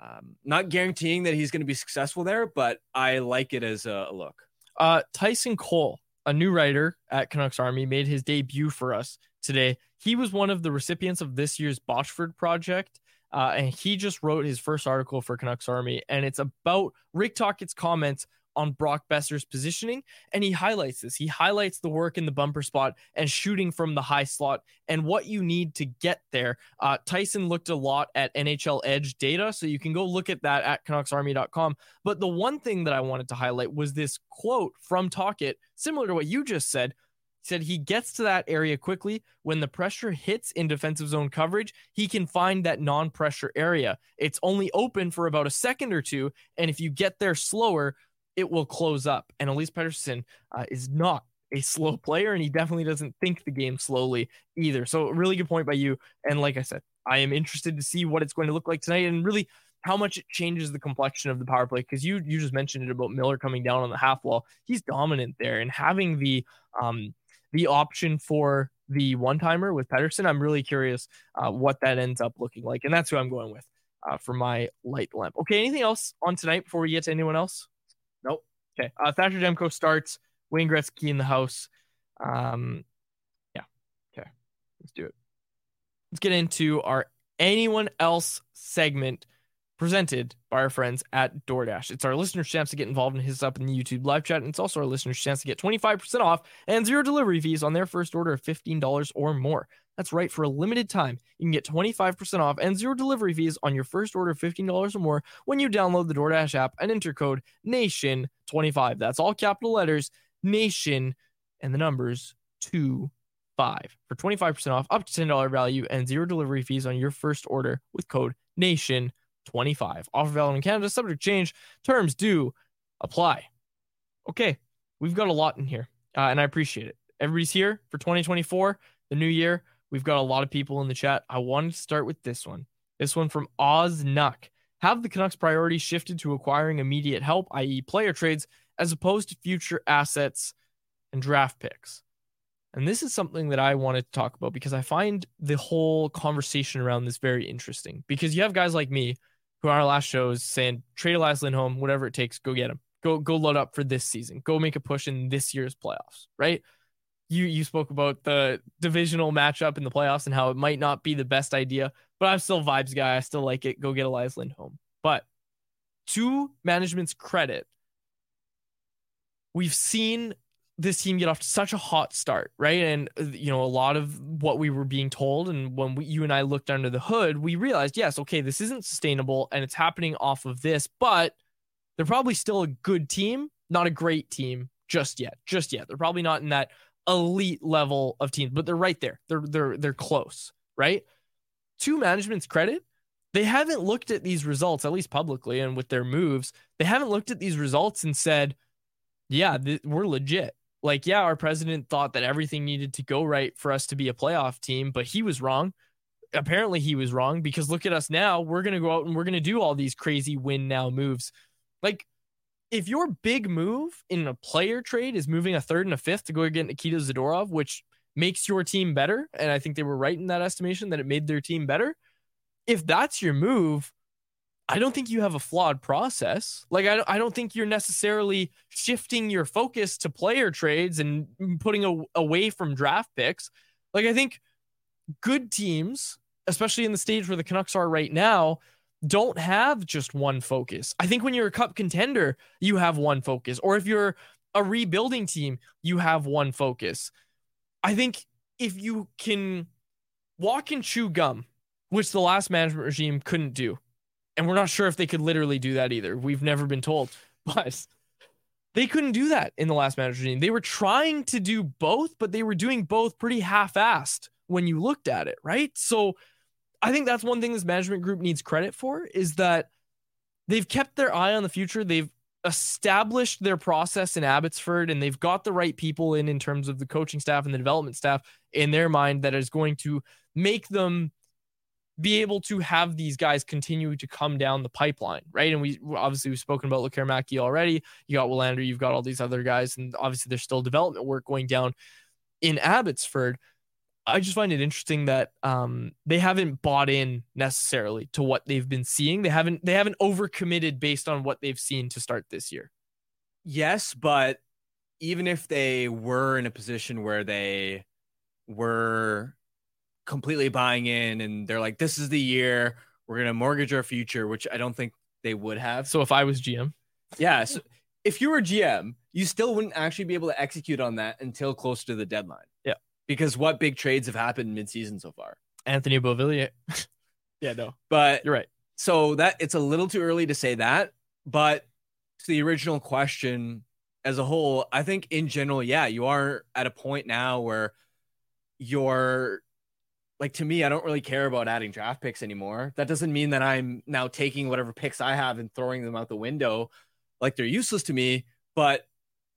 um, not guaranteeing that he's going to be successful there, but I like it as a, look. Uh, Tyson Cole, a new writer at Canucks Army, made his debut for us today. He was one of the recipients of this year's Botchford project. Uh, and he just wrote his first article for Canucks Army, and it's about Rick Tocchet's comments on Brock Boeser's positioning. And he highlights this. He highlights the work in the bumper spot and shooting from the high slot and what you need to get there. Uh, Tyson looked a lot at NHL Edge data, so you can go look at that at CanucksArmy.com. But the one thing that I wanted to highlight was this quote from Tocchet, similar to what you just said. He said he gets to that area quickly. When the pressure hits in defensive zone coverage, he can find that non pressure area. It's only open for about a second or two. And if you get there slower, it will close up. And Elias Pettersson uh, is not a slow player, and he definitely doesn't think the game slowly either. So, really good point by you. And like I said, I am interested to see what it's going to look like tonight and really how much it changes the complexion of the power play. Because you you just mentioned it about Miller coming down on the half wall. He's dominant there and having the um the option for the one timer with Pettersson. I'm really curious uh, what that ends up looking like, and that's who I'm going with uh, for my light lamp. Okay, anything else on tonight before we get to anyone else? Nope. Okay, uh, Thatcher Demko starts. Wayne Gretzky in the house. Um, yeah. Okay, let's do it. Let's get into our anyone else segment presented by our friends at DoorDash. It's our listeners' chance to get involved and hit us up in the YouTube live chat. And it's also our listeners' chance to get 25% off and zero delivery fees on their first order of $15 or more. That's right. For a limited time, you can get 25% off and zero delivery fees on your first order of $15 or more when you download the DoorDash app and enter code NATION25. That's all capital letters, NATION, and the numbers 2 5 for 25% off up to $10 value and zero delivery fees on your first order with code NATION 25. Offer valid in Canada, subject change. Terms do apply. Okay, we've got a lot in here, uh, and I appreciate it. Everybody's here for 2024, the new year. We've got a lot of people in the chat. I wanted to start with this one. This one from Oz Nuck. Have the Canucks' priorities shifted to acquiring immediate help, i.e., player trades, as opposed to future assets and draft picks? And this is something that I wanted to talk about because I find the whole conversation around this very interesting. Because you have guys like me who on our last shows saying trade Elias Lindholm, whatever it takes, go get him. Go go load up for this season. Go make a push in this year's playoffs, right? you you spoke about the divisional matchup in the playoffs and how it might not be the best idea, but I'm still vibes guy. I still like it. Go get Elias Lindholm. But to management's credit, we've seen this team get off to such a hot start, right? And uh, you know, a lot of what we were being told, and when we, you and I looked under the hood, we realized, yes, okay, this isn't sustainable, and it's happening off of this, but they're probably still a good team, not a great team just yet, just yet. They're probably not in that elite level of teams, but they're right there. They're they're they're close, right? To management's credit, they haven't looked at these results, at least publicly and with their moves. They haven't looked at these results and said, "Yeah, th- we're legit." Like, yeah, our president thought that everything needed to go right for us to be a playoff team, but he was wrong. Apparently, he was wrong because look at us now. We're going to go out and we're going to do all these crazy win now moves. Like, if your big move in a player trade is moving a third and a fifth to go get Nikita Zadorov, which makes your team better, and I think they were right in that estimation that it made their team better. If that's your move, I don't think you have a flawed process. Like I don't, I don't think you're necessarily shifting your focus to player trades and putting a, away from draft picks. Like I think good teams, especially in the stage where the Canucks are right now, don't have just one focus. I think when you're a cup contender, you have one focus. Or if you're a rebuilding team, you have one focus. I think if you can walk and chew gum, which the last management regime couldn't do, and we're not sure if they could literally do that either. We've never been told, [LAUGHS] but they couldn't do that in the last manager regime. They were trying to do both, but they were doing both pretty half-assed when you looked at it, right? So I think that's one thing this management group needs credit for is that they've kept their eye on the future. They've established their process in Abbotsford and they've got the right people in in terms of the coaching staff and the development staff in their mind that is going to make them be able to have these guys continue to come down the pipeline, right? And we obviously we've spoken about Lekkerimaki already. You got Willander, you've got all these other guys, and obviously there's still development work going down in Abbotsford. I just find it interesting that um, they haven't bought in necessarily to what they've been seeing. They haven't they haven't overcommitted based on what they've seen to start this year. Yes, but even if they were in a position where they were completely buying in and they're like, this is the year we're going to mortgage our future, which I don't think they would have. So if I was GM, yeah. So if you were GM, you still wouldn't actually be able to execute on that until close to the deadline. Yeah. Because what big trades have happened midseason so far? Anthony Beauvillier. [LAUGHS] yeah, no. But you're right. So that it's a little too early to say that. But to the original question as a whole, I think in general, yeah, you are at a point now where you're like to me, I don't really care about adding draft picks anymore. That doesn't mean that I'm now taking whatever picks I have and throwing them out the window like they're useless to me. But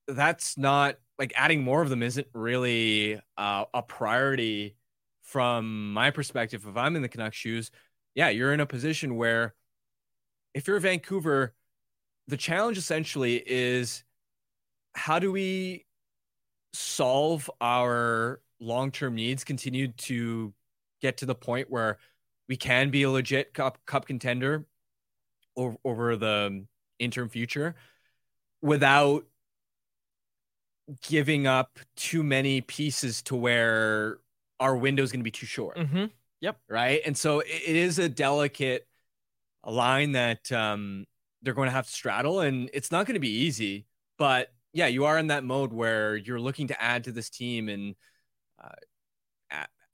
that's not like adding more of them isn't really uh, a priority from my perspective. If I'm in the Canucks shoes, yeah, you're in a position where if you're Vancouver, the challenge essentially is how do we solve our long-term needs continue to get to the point where we can be a legit cup cup contender over, over the interim future without giving up too many pieces to where our window is going to be too short. Mm-hmm. Yep. Right. And so it, it is a delicate line that um, they're going to have to straddle, and it's not going to be easy. But yeah, you are in that mode where you're looking to add to this team, and uh,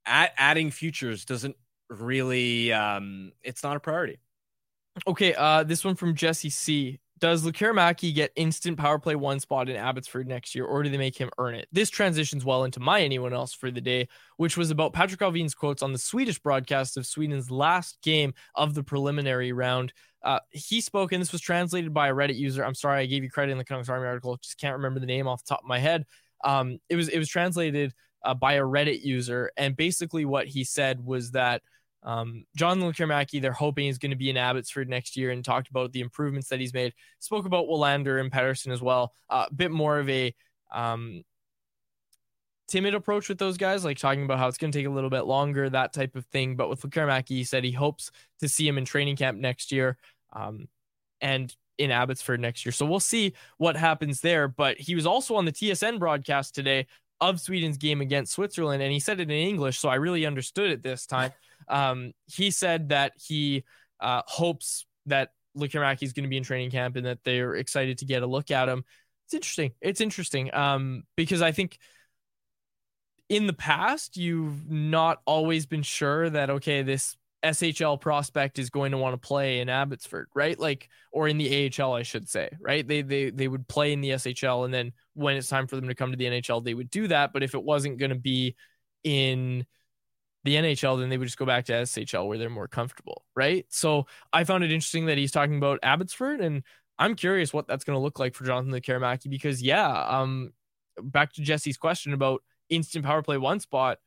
add, adding futures doesn't really um it's not a priority. Okay, uh this one from Jesse C. Does Lekkerimaki get instant power play one spot in Abbotsford next year, or do they make him earn it? This transitions well into my anyone else for the day, which was about Patrik Allvin's quotes on the Swedish broadcast of Sweden's last game of the preliminary round. Uh, he spoke, and this was translated by a Reddit user. I'm sorry, I gave you credit in the Canucks Army article, just can't remember the name off the top of my head. Um, it was it was translated uh, by a Reddit user. And basically, what he said was that um, John Lekkerimaki, they're hoping is going to be in Abbotsford next year and talked about the improvements that he's made. Spoke about Willander and Pettersson as well. A uh, bit more of a um, timid approach with those guys, like talking about how it's going to take a little bit longer, that type of thing. But with Lekkerimaki, he said he hopes to see him in training camp next year um, and in Abbotsford next year. So we'll see what happens there. But he was also on the TSN broadcast today of Sweden's game against Switzerland, and he said it in English, so I really understood it this time. [LAUGHS] Um, he said that he uh, hopes that Lekkerimäki is going to be in training camp and that they're excited to get a look at him. It's interesting. It's interesting um, because I think in the past you've not always been sure that okay, this SHL prospect is going to want to play in Abbotsford, right? Like, or in the AHL, I should say, right? They they they would play in the SHL, and then when it's time for them to come to the NHL, they would do that. But if it wasn't going to be in the NHL, then they would just go back to SHL where they're more comfortable, right? So I found it interesting that he's talking about Abbotsford, and I'm curious what that's going to look like for Jonathan Lekkerimäki because yeah, um, back to Jesse's question about instant power play one spot,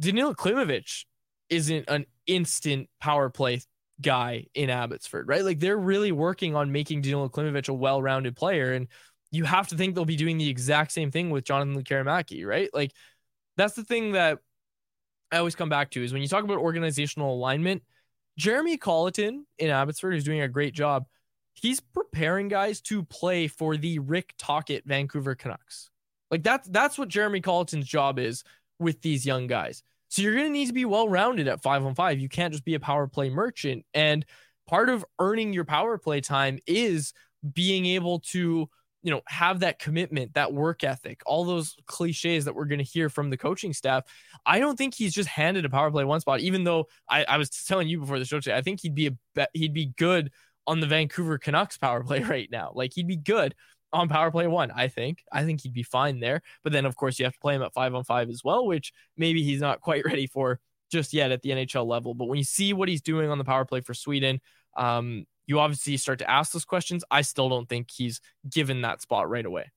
Danil Klimovich isn't an instant power play guy in Abbotsford, right? Like they're really working on making Danila Klimovich a well-rounded player, and you have to think they'll be doing the exact same thing with Jonathan Lekkerimäki, right? Like that's the thing that I always come back to is when you talk about organizational alignment, Jeremy Colliton in Abbotsford is doing a great job. He's preparing guys to play for the Rick Tocchet Vancouver Canucks. Like that's that's what Jeremy Colliton's job is with these young guys. So you're going to need to be well rounded at five on five. You can't just be a power play merchant. And part of earning your power play time is being able to you know have that commitment that work ethic all those cliches that we're going to hear from the coaching staff i don't think he's just handed a power play one spot even though i, I was telling you before the show today i think he'd be a he'd be good on the vancouver canucks power play [LAUGHS] right now like he'd be good on power play one i think i think he'd be fine there but then of course you have to play him at five on five as well which maybe he's not quite [LAUGHS] ready for just yet at the nhl level but when you see what he's doing on the power play for sweden um, you obviously start to ask those questions. I still don't think he's given that spot right away.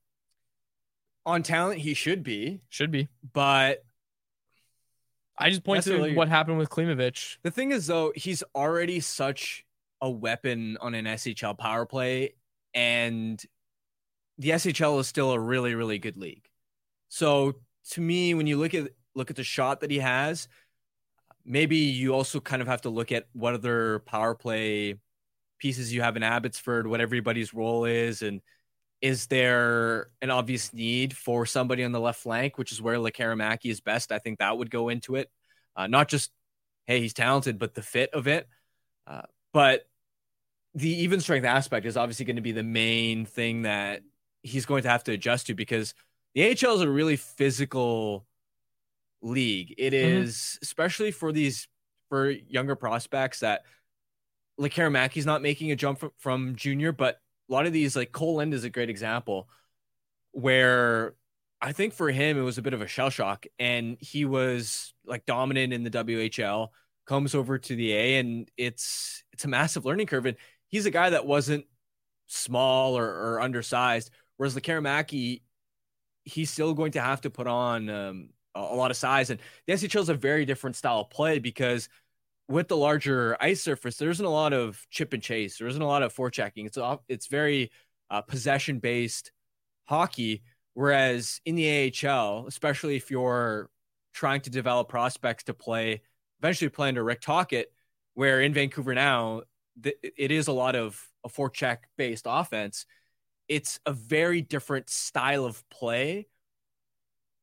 On talent, he should be. Should be. But I just point to Necessarily- what happened with Klimovich. the thing is, though, he's already such a weapon on an SHL power play, and the SHL is still a really, really good league. So to me, when you look at look at the shot that he has, maybe you also kind of have to look at what other power play pieces you have in Abbotsford, what everybody's role is, and is there an obvious need for somebody on the left flank, which is where Lekkerimaki is best? I think that would go into it. Uh, not just, hey, he's talented, but the fit of it. Uh, but the even strength aspect is obviously going to be the main thing that he's going to have to adjust to because the AHL is a really physical league. It Mhm. is, especially for these for younger prospects that like Karamaki's not making a jump from, from junior, but a lot of these like Kole Lind is a great example where I think for him it was a bit of a shell shock and he was like dominant in the WHL, comes over to the A and it's it's a massive learning curve. And he's a guy that wasn't small or, or undersized, whereas the Karamaki, he's still going to have to put on um, a, a lot of size. And the SHL is a very different style of play because with the larger ice surface, there isn't a lot of chip and chase. There isn't a lot of forechecking. It's it's very uh, possession based hockey. Whereas in the AHL, especially if you're trying to develop prospects to play, eventually play under Rick Tocchet, where in Vancouver now, th- it is a lot of a forecheck based offense. It's a very different style of play.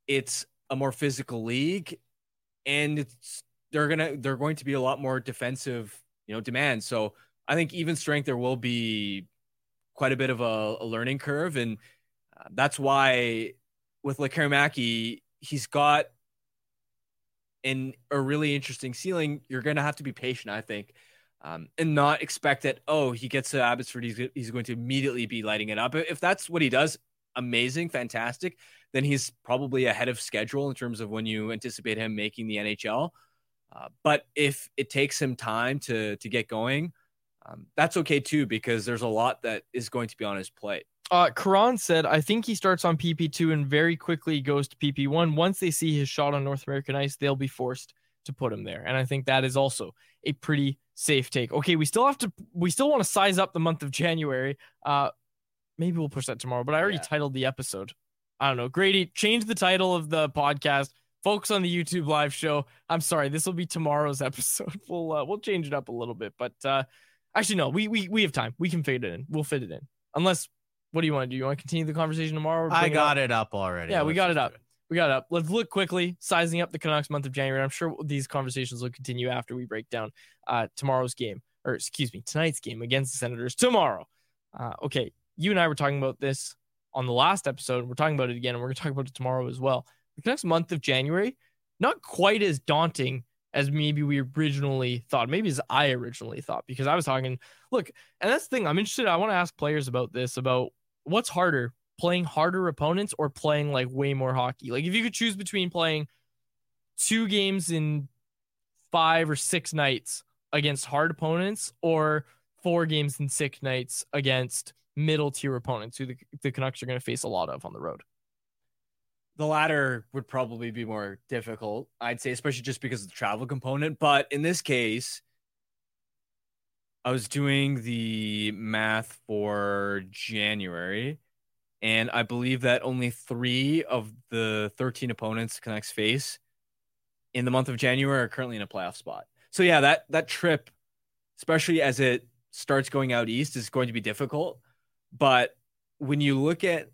It's a more physical league, and it's they're gonna they're going to be a lot more defensive, you know, demand. So I think even strength there will be quite a bit of a, a learning curve, and uh, that's why with Lekkerimaki, he's got an a really interesting ceiling. You're gonna have to be patient, I think. Um, and not expect that oh he gets to Abbotsford he's, he's going to immediately be lighting it up if that's what he does amazing fantastic then he's probably ahead of schedule in terms of when you anticipate him making the NHL uh, but if it takes him time to to get going, um, that's okay too because there's a lot that is going to be on his plate. Uh, Karan said, I think he starts on PP2 and very quickly goes to PP1. Once they see his shot on North American ice, they'll be forced to put him there. And I think that is also a pretty safe take. Okay, we still have to, we still want to size up the month of January. Uh, maybe we'll push that tomorrow, but I already Yeah. titled the episode. I don't know. Grady, change the title of the podcast. Focus on the YouTube live show. I'm sorry, this will be tomorrow's [LAUGHS] episode. We'll uh, we'll change it up a little bit, but uh, actually no, we we we have time. We can fit it in. We'll fit it in. Unless, what do you want to do? You want to continue the conversation tomorrow? I got up? it up already. Yeah, we Let's got it up. do we got up. Let's look quickly, sizing up the Canucks month of January. I'm sure these conversations will continue after we break down uh, tomorrow's game, or excuse me, tonight's game against the Senators tomorrow. Uh, okay, you and I were talking about this on the last episode. We're talking about it again, and we're going to talk about it tomorrow as well. The Canucks month of January, not quite as daunting as maybe we originally thought, maybe as I originally thought, because I was talking, look, and that's the thing. I'm interested. I want to ask players about this about what's harder, playing harder opponents or playing like way more hockey. Like if you could choose between playing two games in five or six nights against hard opponents or four games in six nights against middle tier opponents who the, the Canucks are going to face a lot of on the road. The latter would probably be more difficult, I'd say, especially just because of the travel component. But in this case, I was doing the math for January, and I believe that only three of the 13 opponents Canucks face in the month of January are currently in a playoff spot. So yeah, that that trip, especially as it starts going out east, is going to be difficult. But when you look at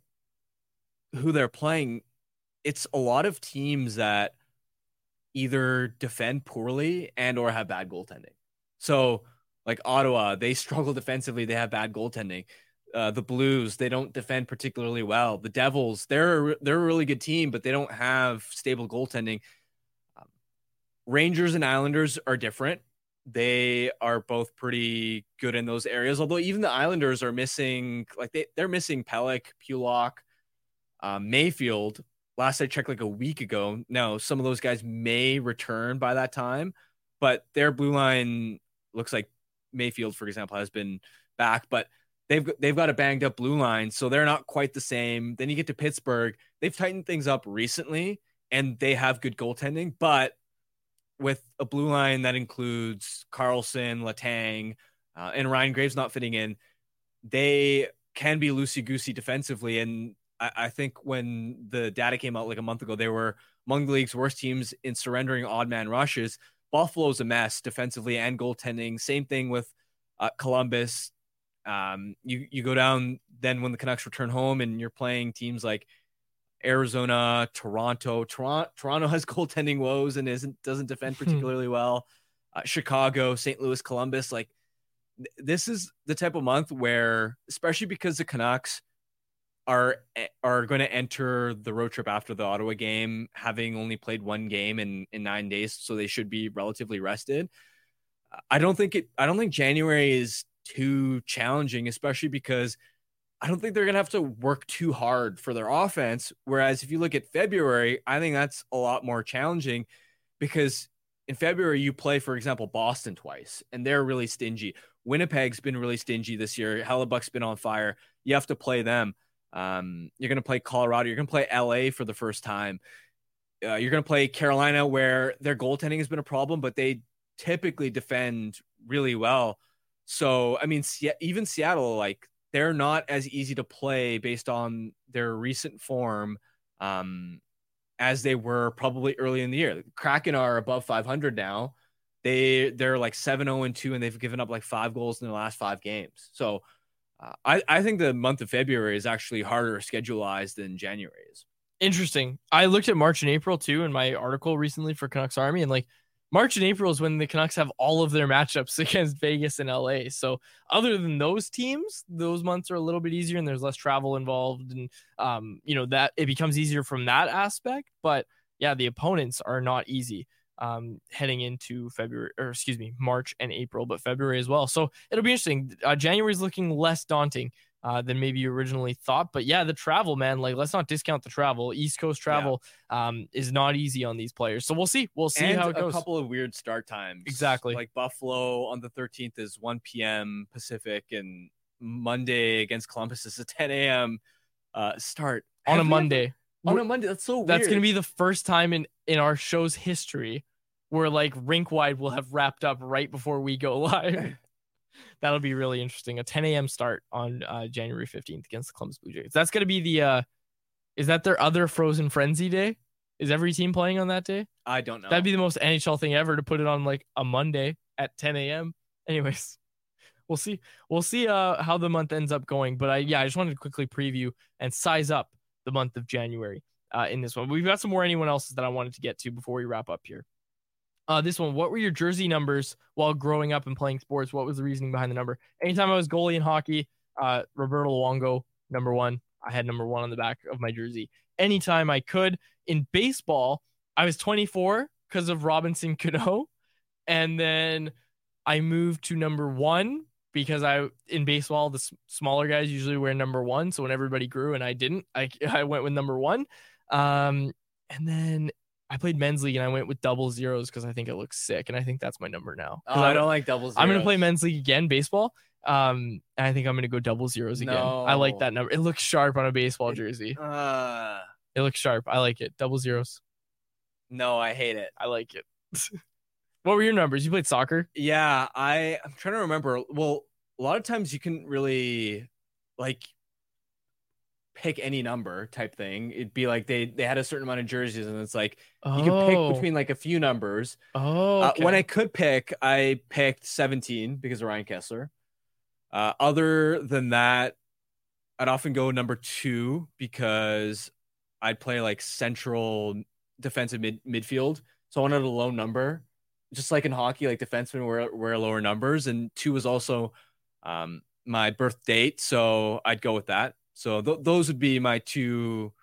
who they're playing, it's a lot of teams that either defend poorly and or have bad goaltending. So like Ottawa, they struggle [LAUGHS] defensively. They have bad goaltending. Uh, the Blues, they don't defend particularly well. The Devils, they're a, they're a really good team, but they don't have stable goaltending. Um, Rangers and Islanders are different. They are both pretty good in those areas. Although even the Islanders are missing, like they they're missing Pelech, Pulock, um, Mayfield. Last I checked, like a week ago. Now some of those guys may return by that time, but their blue line looks like Mayfield, for example, has been back, but they've they've got a banged up blue line, so they're not quite the same. Then you get to Pittsburgh, they've tightened things up recently, and they have good goaltending, but with a blue line that includes Karlsson, Letang, uh, and Ryan Graves not fitting in, they can be loosey goosey defensively. And I, I think when the data came out like a month ago, they were among the league's worst teams in surrendering odd man rushes. Buffalo's a mess defensively and goaltending. Same thing with uh, Columbus. Um, you you go down then when the Canucks return home and you're playing teams like Arizona, Toronto. Toronto Toronto has [LAUGHS] goaltending woes and isn't doesn't defend Hmm. particularly well. Uh, Chicago, St. Louis, Columbus. Like th- this is the type of month where, especially because the Canucks are eh, are going to enter the road trip after the Ottawa game, having only played one game in in nine days, so they should be relatively rested. I don't think it. I don't think January is too challenging, especially because I don't think they're going to have to work too hard for their offense. Whereas if you look at February, I think that's a lot more challenging because in February you play, for example, Boston twice, and they're really stingy. Winnipeg's been really stingy this year. Hellebuyck's been on fire. You have to play them. Um, you're going to play Colorado. You're going to play LA for the first time. Uh, you're going to play Carolina, where their goaltending has been a problem, but they typically defend really well. So, I mean, even Seattle, like they're not as easy to play based on their recent form um, as they were probably early in the year. Kraken are above 500 now. They they're like 7-0 and 2 and they've given up like 5 goals in the last 5 games. So, uh, I I think the month of February is actually harder scheduleized than January is. Interesting. I looked at March and April too in my article recently for Canucks Army, and like March and April is when the Canucks have all of their matchups [LAUGHS] against Vegas and LA. So other than those teams, those months are a little bit easier and there's less travel involved, and um, you know that it becomes easier from that aspect. But yeah, the opponents are not easy um heading into February or excuse me March and April, but February as well. So it'll be interesting. Uh, January is looking less daunting uh, than maybe you originally thought. But yeah, the travel, man, like let's not discount the travel. East Coast travel um, is not easy on these players. So we'll see. We'll see and how it a goes. couple of weird start times. Exactly. Like Buffalo on the 13th is 1 p.m. Pacific, and Monday against Columbus is a 10 a.m. Uh, start on a Have we Monday. ever- on a Monday. That's so weird. That's going to be the first time in in our show's history where like rink wide will have wrapped up right before we go live. [LAUGHS] That'll be really interesting. A 10 a.m. start on uh, January 15th against the Columbus Blue Jays. That's going to be the. uh Is that their other Frozen Frenzy day? Is every team playing on that day? I don't know. That'd be the most NHL thing ever to put it on like a Monday at 10 a.m. Anyways, [LAUGHS] we'll see. We'll see uh, how the month ends up going. But I, yeah, I just wanted to quickly preview and size up the month of January. uh, in this one. We've got some more anyone else's that I wanted to get to before we wrap up here. Uh, this one, what were your jersey numbers while growing up and playing sports? What was the reasoning behind the number? Anytime I was goalie in hockey, uh, Roberto Luongo, number one. I had number one on the back of my jersey. Anytime I could. In baseball, I was 24 because of Robinson [LAUGHS] Cano. And then I moved to number one because I in baseball the s- smaller guys usually wear number one. So when everybody grew and I didn't, I [LAUGHS] I went with number one. Um, and then I played men's league and I went with double zeros because I think it looks sick and I think that's my number now. Oh, I don't like double zeros. I'm gonna play men's league again, baseball. Um, and I think I'm gonna go double zeros again. I like that number. It looks sharp on a baseball jersey. Uh, It looks sharp. I like it. Double zeros. no, I hate it. I like it. [LAUGHS] what were your numbers? You played soccer? Yeah, I I'm trying to remember. Well, a lot of times you can really like pick any number type thing. It'd be like they they had a certain amount of jerseys, and it's like you could pick between like a few numbers. Oh, Uh, when. I could pick, I picked 17 because of Ryan Kesler. Uh, other than that, I'd often go number two because I'd play like central defensive mid- midfield. So I wanted a low number, just like in hockey, like defensemen wear, wear lower numbers. And two was also um, my birth date. So I'd go with that. So th- those would be my two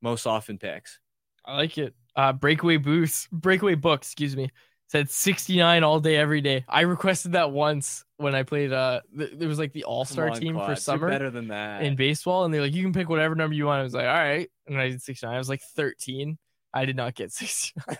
most often picks. I like it. Uh, breakaway booths, breakaway book, excuse me, said 69 all day, every day. I requested that once when I played. Uh, th- there was like the all star team for you're summer better than that. in baseball, and they're like, you can pick whatever number you want. I was like, all right, and I did 69. I was like 13. I did not get [LAUGHS] 69.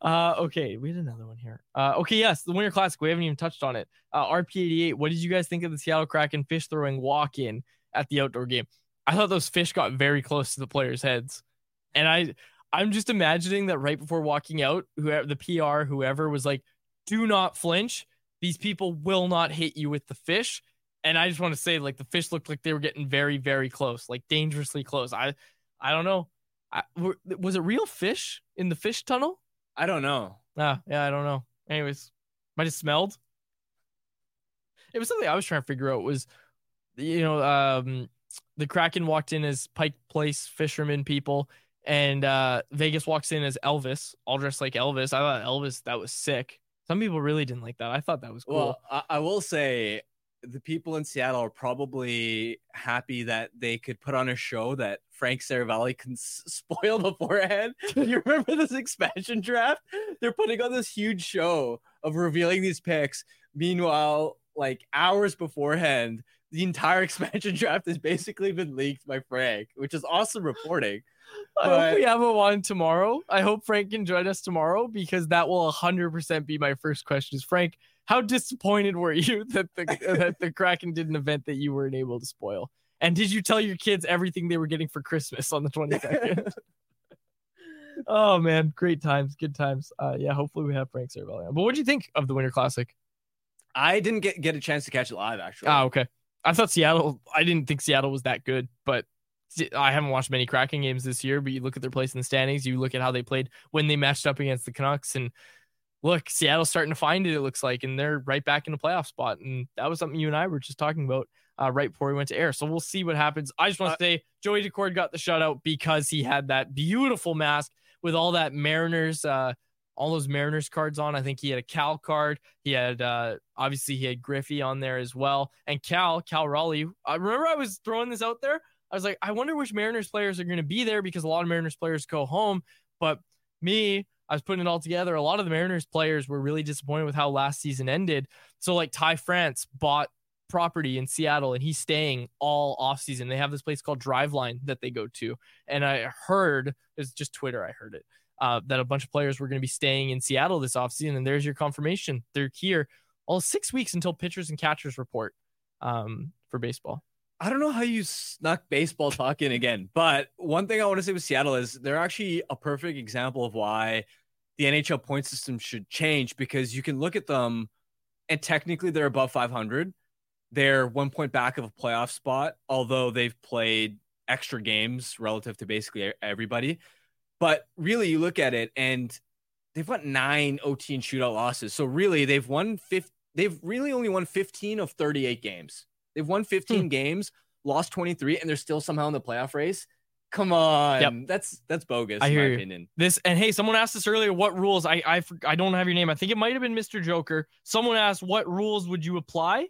Uh, okay, we had another one here. Uh, okay, yes, the Winter Classic. We haven't even touched on it. Uh, RP88. What did you guys think of the Seattle Kraken fish throwing walk in at the outdoor game? I thought those fish got very close to the players' heads, and I, I'm just imagining that right before walking out, whoever the PR, whoever was like, "Do not flinch. These people will not hit you with the fish." And I just want to say, like, the fish looked like they were getting very, very close, like dangerously close. I, I don't know. I, was it real fish in the fish tunnel? I don't know. Ah, yeah, I don't know. Anyways, might have smelled. It was something I was trying to figure out. Was you know, um, the Kraken walked in as Pike Place fishermen people, and uh, Vegas walks in as Elvis, all dressed like Elvis. I thought Elvis that was sick. Some people really didn't like that. I thought that was cool. Well, I, I will say the people in Seattle are probably happy that they could put on a show that Frank Seravalli can s- spoil [LAUGHS] beforehand. [LAUGHS] you remember this expansion draft? They're putting on this huge show of revealing these picks. Meanwhile, like hours beforehand, the entire [LAUGHS] expansion draft has basically been leaked by Frank, which is awesome reporting. I hope we have a one tomorrow. I hope Frank can join us tomorrow because that will 100% be my first question. Is Frank, how disappointed were you [LAUGHS] that the that the Kraken did an event that you weren't able to spoil? And did you tell your kids everything they were getting for Christmas on the 22nd? [LAUGHS] oh man, great times, good times. Uh, yeah, hopefully we have Frank Seravalli on. But what do you think of the Winter Classic? I didn't get, get a chance to catch it live, actually. Ah, okay. I thought Seattle. I didn't think Seattle was that good, but I haven't watched many Kraken games this year. But you look at their place in the standings. You look at how they played when they matched up against the Canucks, and look, Seattle's starting to find it. It looks like, and they're right back in the playoff spot. And that was something you and I were just talking about uh, right before we went to air. So we'll see what happens. I just want to say Joey Daccord got the shutout because he had that beautiful mask with all that Mariners. Uh, all those Mariners cards on. I think he had a Cal card. He had uh obviously he had Griffey on there as well. And Cal, Cal Raleigh. I remember I was throwing this out there. I was like, I wonder which Mariners players are going to be there because a lot of Mariners players go home. But me, I was putting it all together. A lot of the Mariners players were really disappointed with how last season ended. So like Ty France bought property in Seattle and he's staying all off season. They have this place called Driveline that they go to. And I heard it's just Twitter, I heard it. Uh, that a bunch of players were going to be staying in Seattle this offseason. And there's your confirmation. They're here all six weeks until pitchers and catchers report um, for baseball. I don't know how you snuck baseball talk in again, but one thing I want to say with Seattle is they're actually a perfect example of why the NHL point system should change because you can look at them and technically they're above 500. They're one point back of a playoff spot, although they've played extra games relative to basically everybody. But really, you look at it and they've got nine OT and shootout losses. So really, they've won 50, they've really only won 15 of 38 games. They've won 15 hmm. games, lost 23, and they're still somehow in the playoff race. Come on. Yep. That's that's bogus, I in hear my you. opinion. This and hey, someone asked us earlier what rules. I I I don't have your name. I think it might have been Mr. Joker. Someone asked what rules would you apply?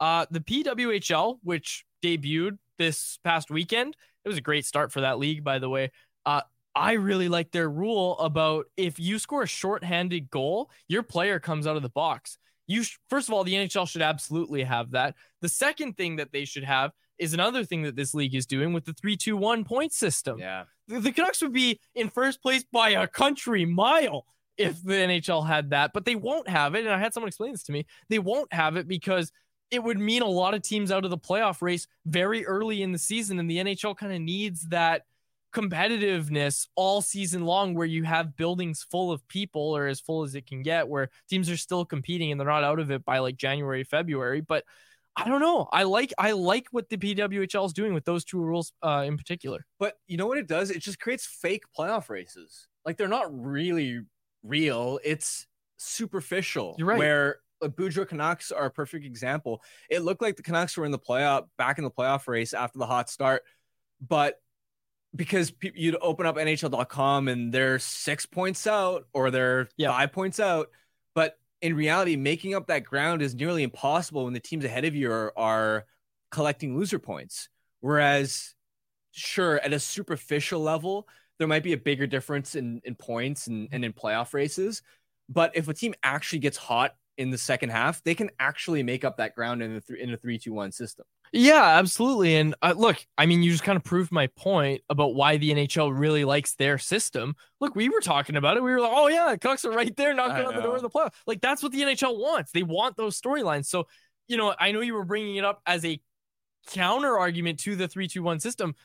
Uh, the PWHL, which debuted this past weekend, it was a great start for that league, by the way. Uh, I really like their rule about if you score a shorthanded goal, your player comes out of the box. You sh- first of all, the NHL should absolutely have that. The second thing that they should have is another thing that this league is doing with the three two one point system Yeah. the, the Canucks would be in first place by a country mile if the NHL had that, but they won't have it. And I had someone explain this to me. They won't have it because it would mean a lot of teams out of the playoff race very early in the season. And the NHL kind of needs that competitiveness all season long where you have buildings full of people or as full as it can get where teams are still competing and they're not out of it by like January, February. But I don't know. I like I like what the PWHL is doing with those two rules uh, in particular. But you know what it does? It just creates fake playoff races. Like they're not really real. It's superficial. You're right. Where the Boudreau Canucks are a perfect example. It looked like the Canucks were in the playoff, back in the playoff race after the hot start, but because pe- you'd open up NHL.com and they're six points out or they're Yeah. five points out, but in reality, making up that ground is nearly impossible when the teams ahead of you are, are collecting loser points. Whereas, sure, at a superficial level, there might be a bigger difference in, in points and, and in playoff races. But if a team actually gets hot in the second half, they can actually make up that ground in the th- in a three two one system. Yeah, absolutely. And uh, look, I mean, you just kind of proved my point about why the NHL really likes their system. Look, we were talking about it. We were like, oh, yeah, the Canucks are right there knocking on the door of the playoff. Like, that's what the NHL wants. They want those storylines. So, you know, I know you were bringing it up as a counter argument to the 3 2 1 system,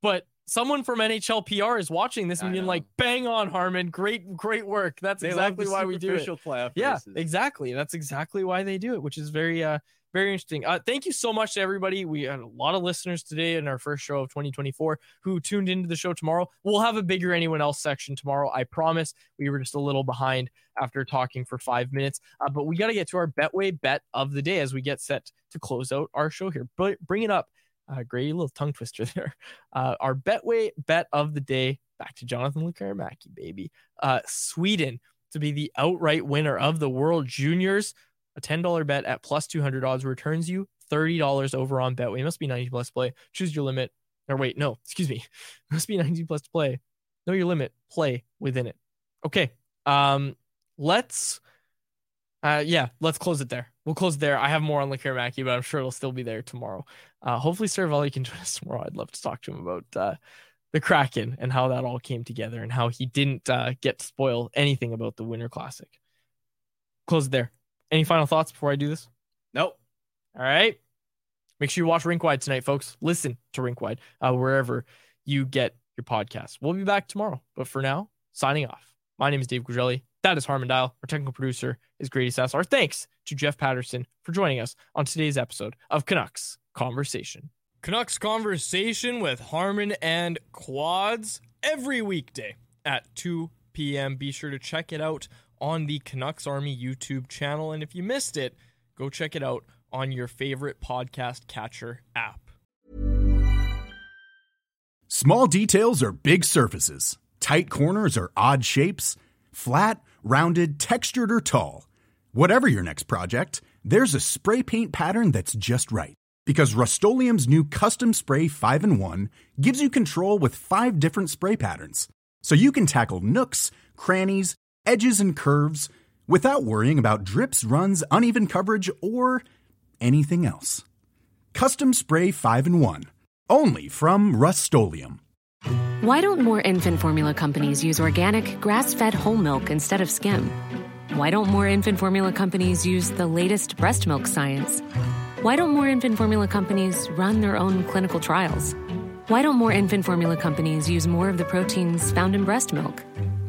but someone from NHL PR is watching this and being like, bang on, Harman. Great, great work. That's They exactly why we do it. playoff Yeah, races. exactly. That's exactly why they do it, which is very uh very interesting. Uh thank you so much to everybody. We had a lot of listeners today in our first show of 2024 who tuned into the show tomorrow. We'll have a bigger anyone else section tomorrow. I promise. We were just a little behind after talking for 5 minutes. Uh, but we got to get to our Betway bet of the day as we get set to close out our show here. But bring it up. Uh, great little tongue twister [LAUGHS] there. Uh, our Betway bet of the day. Back to Jonathan Lekkerimaki, baby. Uh, Sweden to be the outright winner of the World Juniors. A $10 bet at plus 200 odds returns you $30 over on Betway. It must be 90 plus play. Choose your limit. Or wait, no, [LAUGHS] excuse me. It must be 90 plus to play. Know your limit. Play within it. Okay. Um, let's uh yeah, let's close it there. We'll close there. I have more on Lekkerimaki, but I'm sure it'll still be there tomorrow. Uh hopefully Seravalli can [LAUGHS] join us tomorrow. I'd love to talk to him about uh the Kraken and how that all came together and how he didn't uh, get to spoil anything about the Winter Classic. Close it there. Any final thoughts before I do this? Nope. All right. Make sure you watch Rink Wide tonight, folks. Listen to Rink Wide uh, wherever you get your podcast. We'll be back tomorrow. But for now, signing off. My name is Dave Quadrelli. That is Harman Dayal. Our technical producer is Grady Sassar. Thanks to Jeff Paterson for joining us on today's episode of Canucks Conversation. Canucks Conversation with Harman and Quads every weekday at 2 p.m. Be sure to check it out on the Canucks Army YouTube channel. And if you missed it, go check it out on your favorite podcast catcher app. Small details are big surfaces. Tight corners are odd shapes. Flat, rounded, textured, or tall. Whatever your next project, there's a spray paint pattern that's just right. Because Rust-Oleum Custom Spray 5 in 1 gives you control with five different spray patterns. So you can tackle nooks, crannies, edges, and curves without worrying about drips, runs, uneven coverage, or anything else. Custom Spray 5 in 1. Only from Rust Why don't more infant formula companies use organic, grass fed whole milk instead of skim? Why don't more infant formula companies use the latest breast milk science? Why don't more infant formula companies run their own clinical trials? Why don't more infant formula companies use more of the proteins found in breast milk?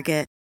Target.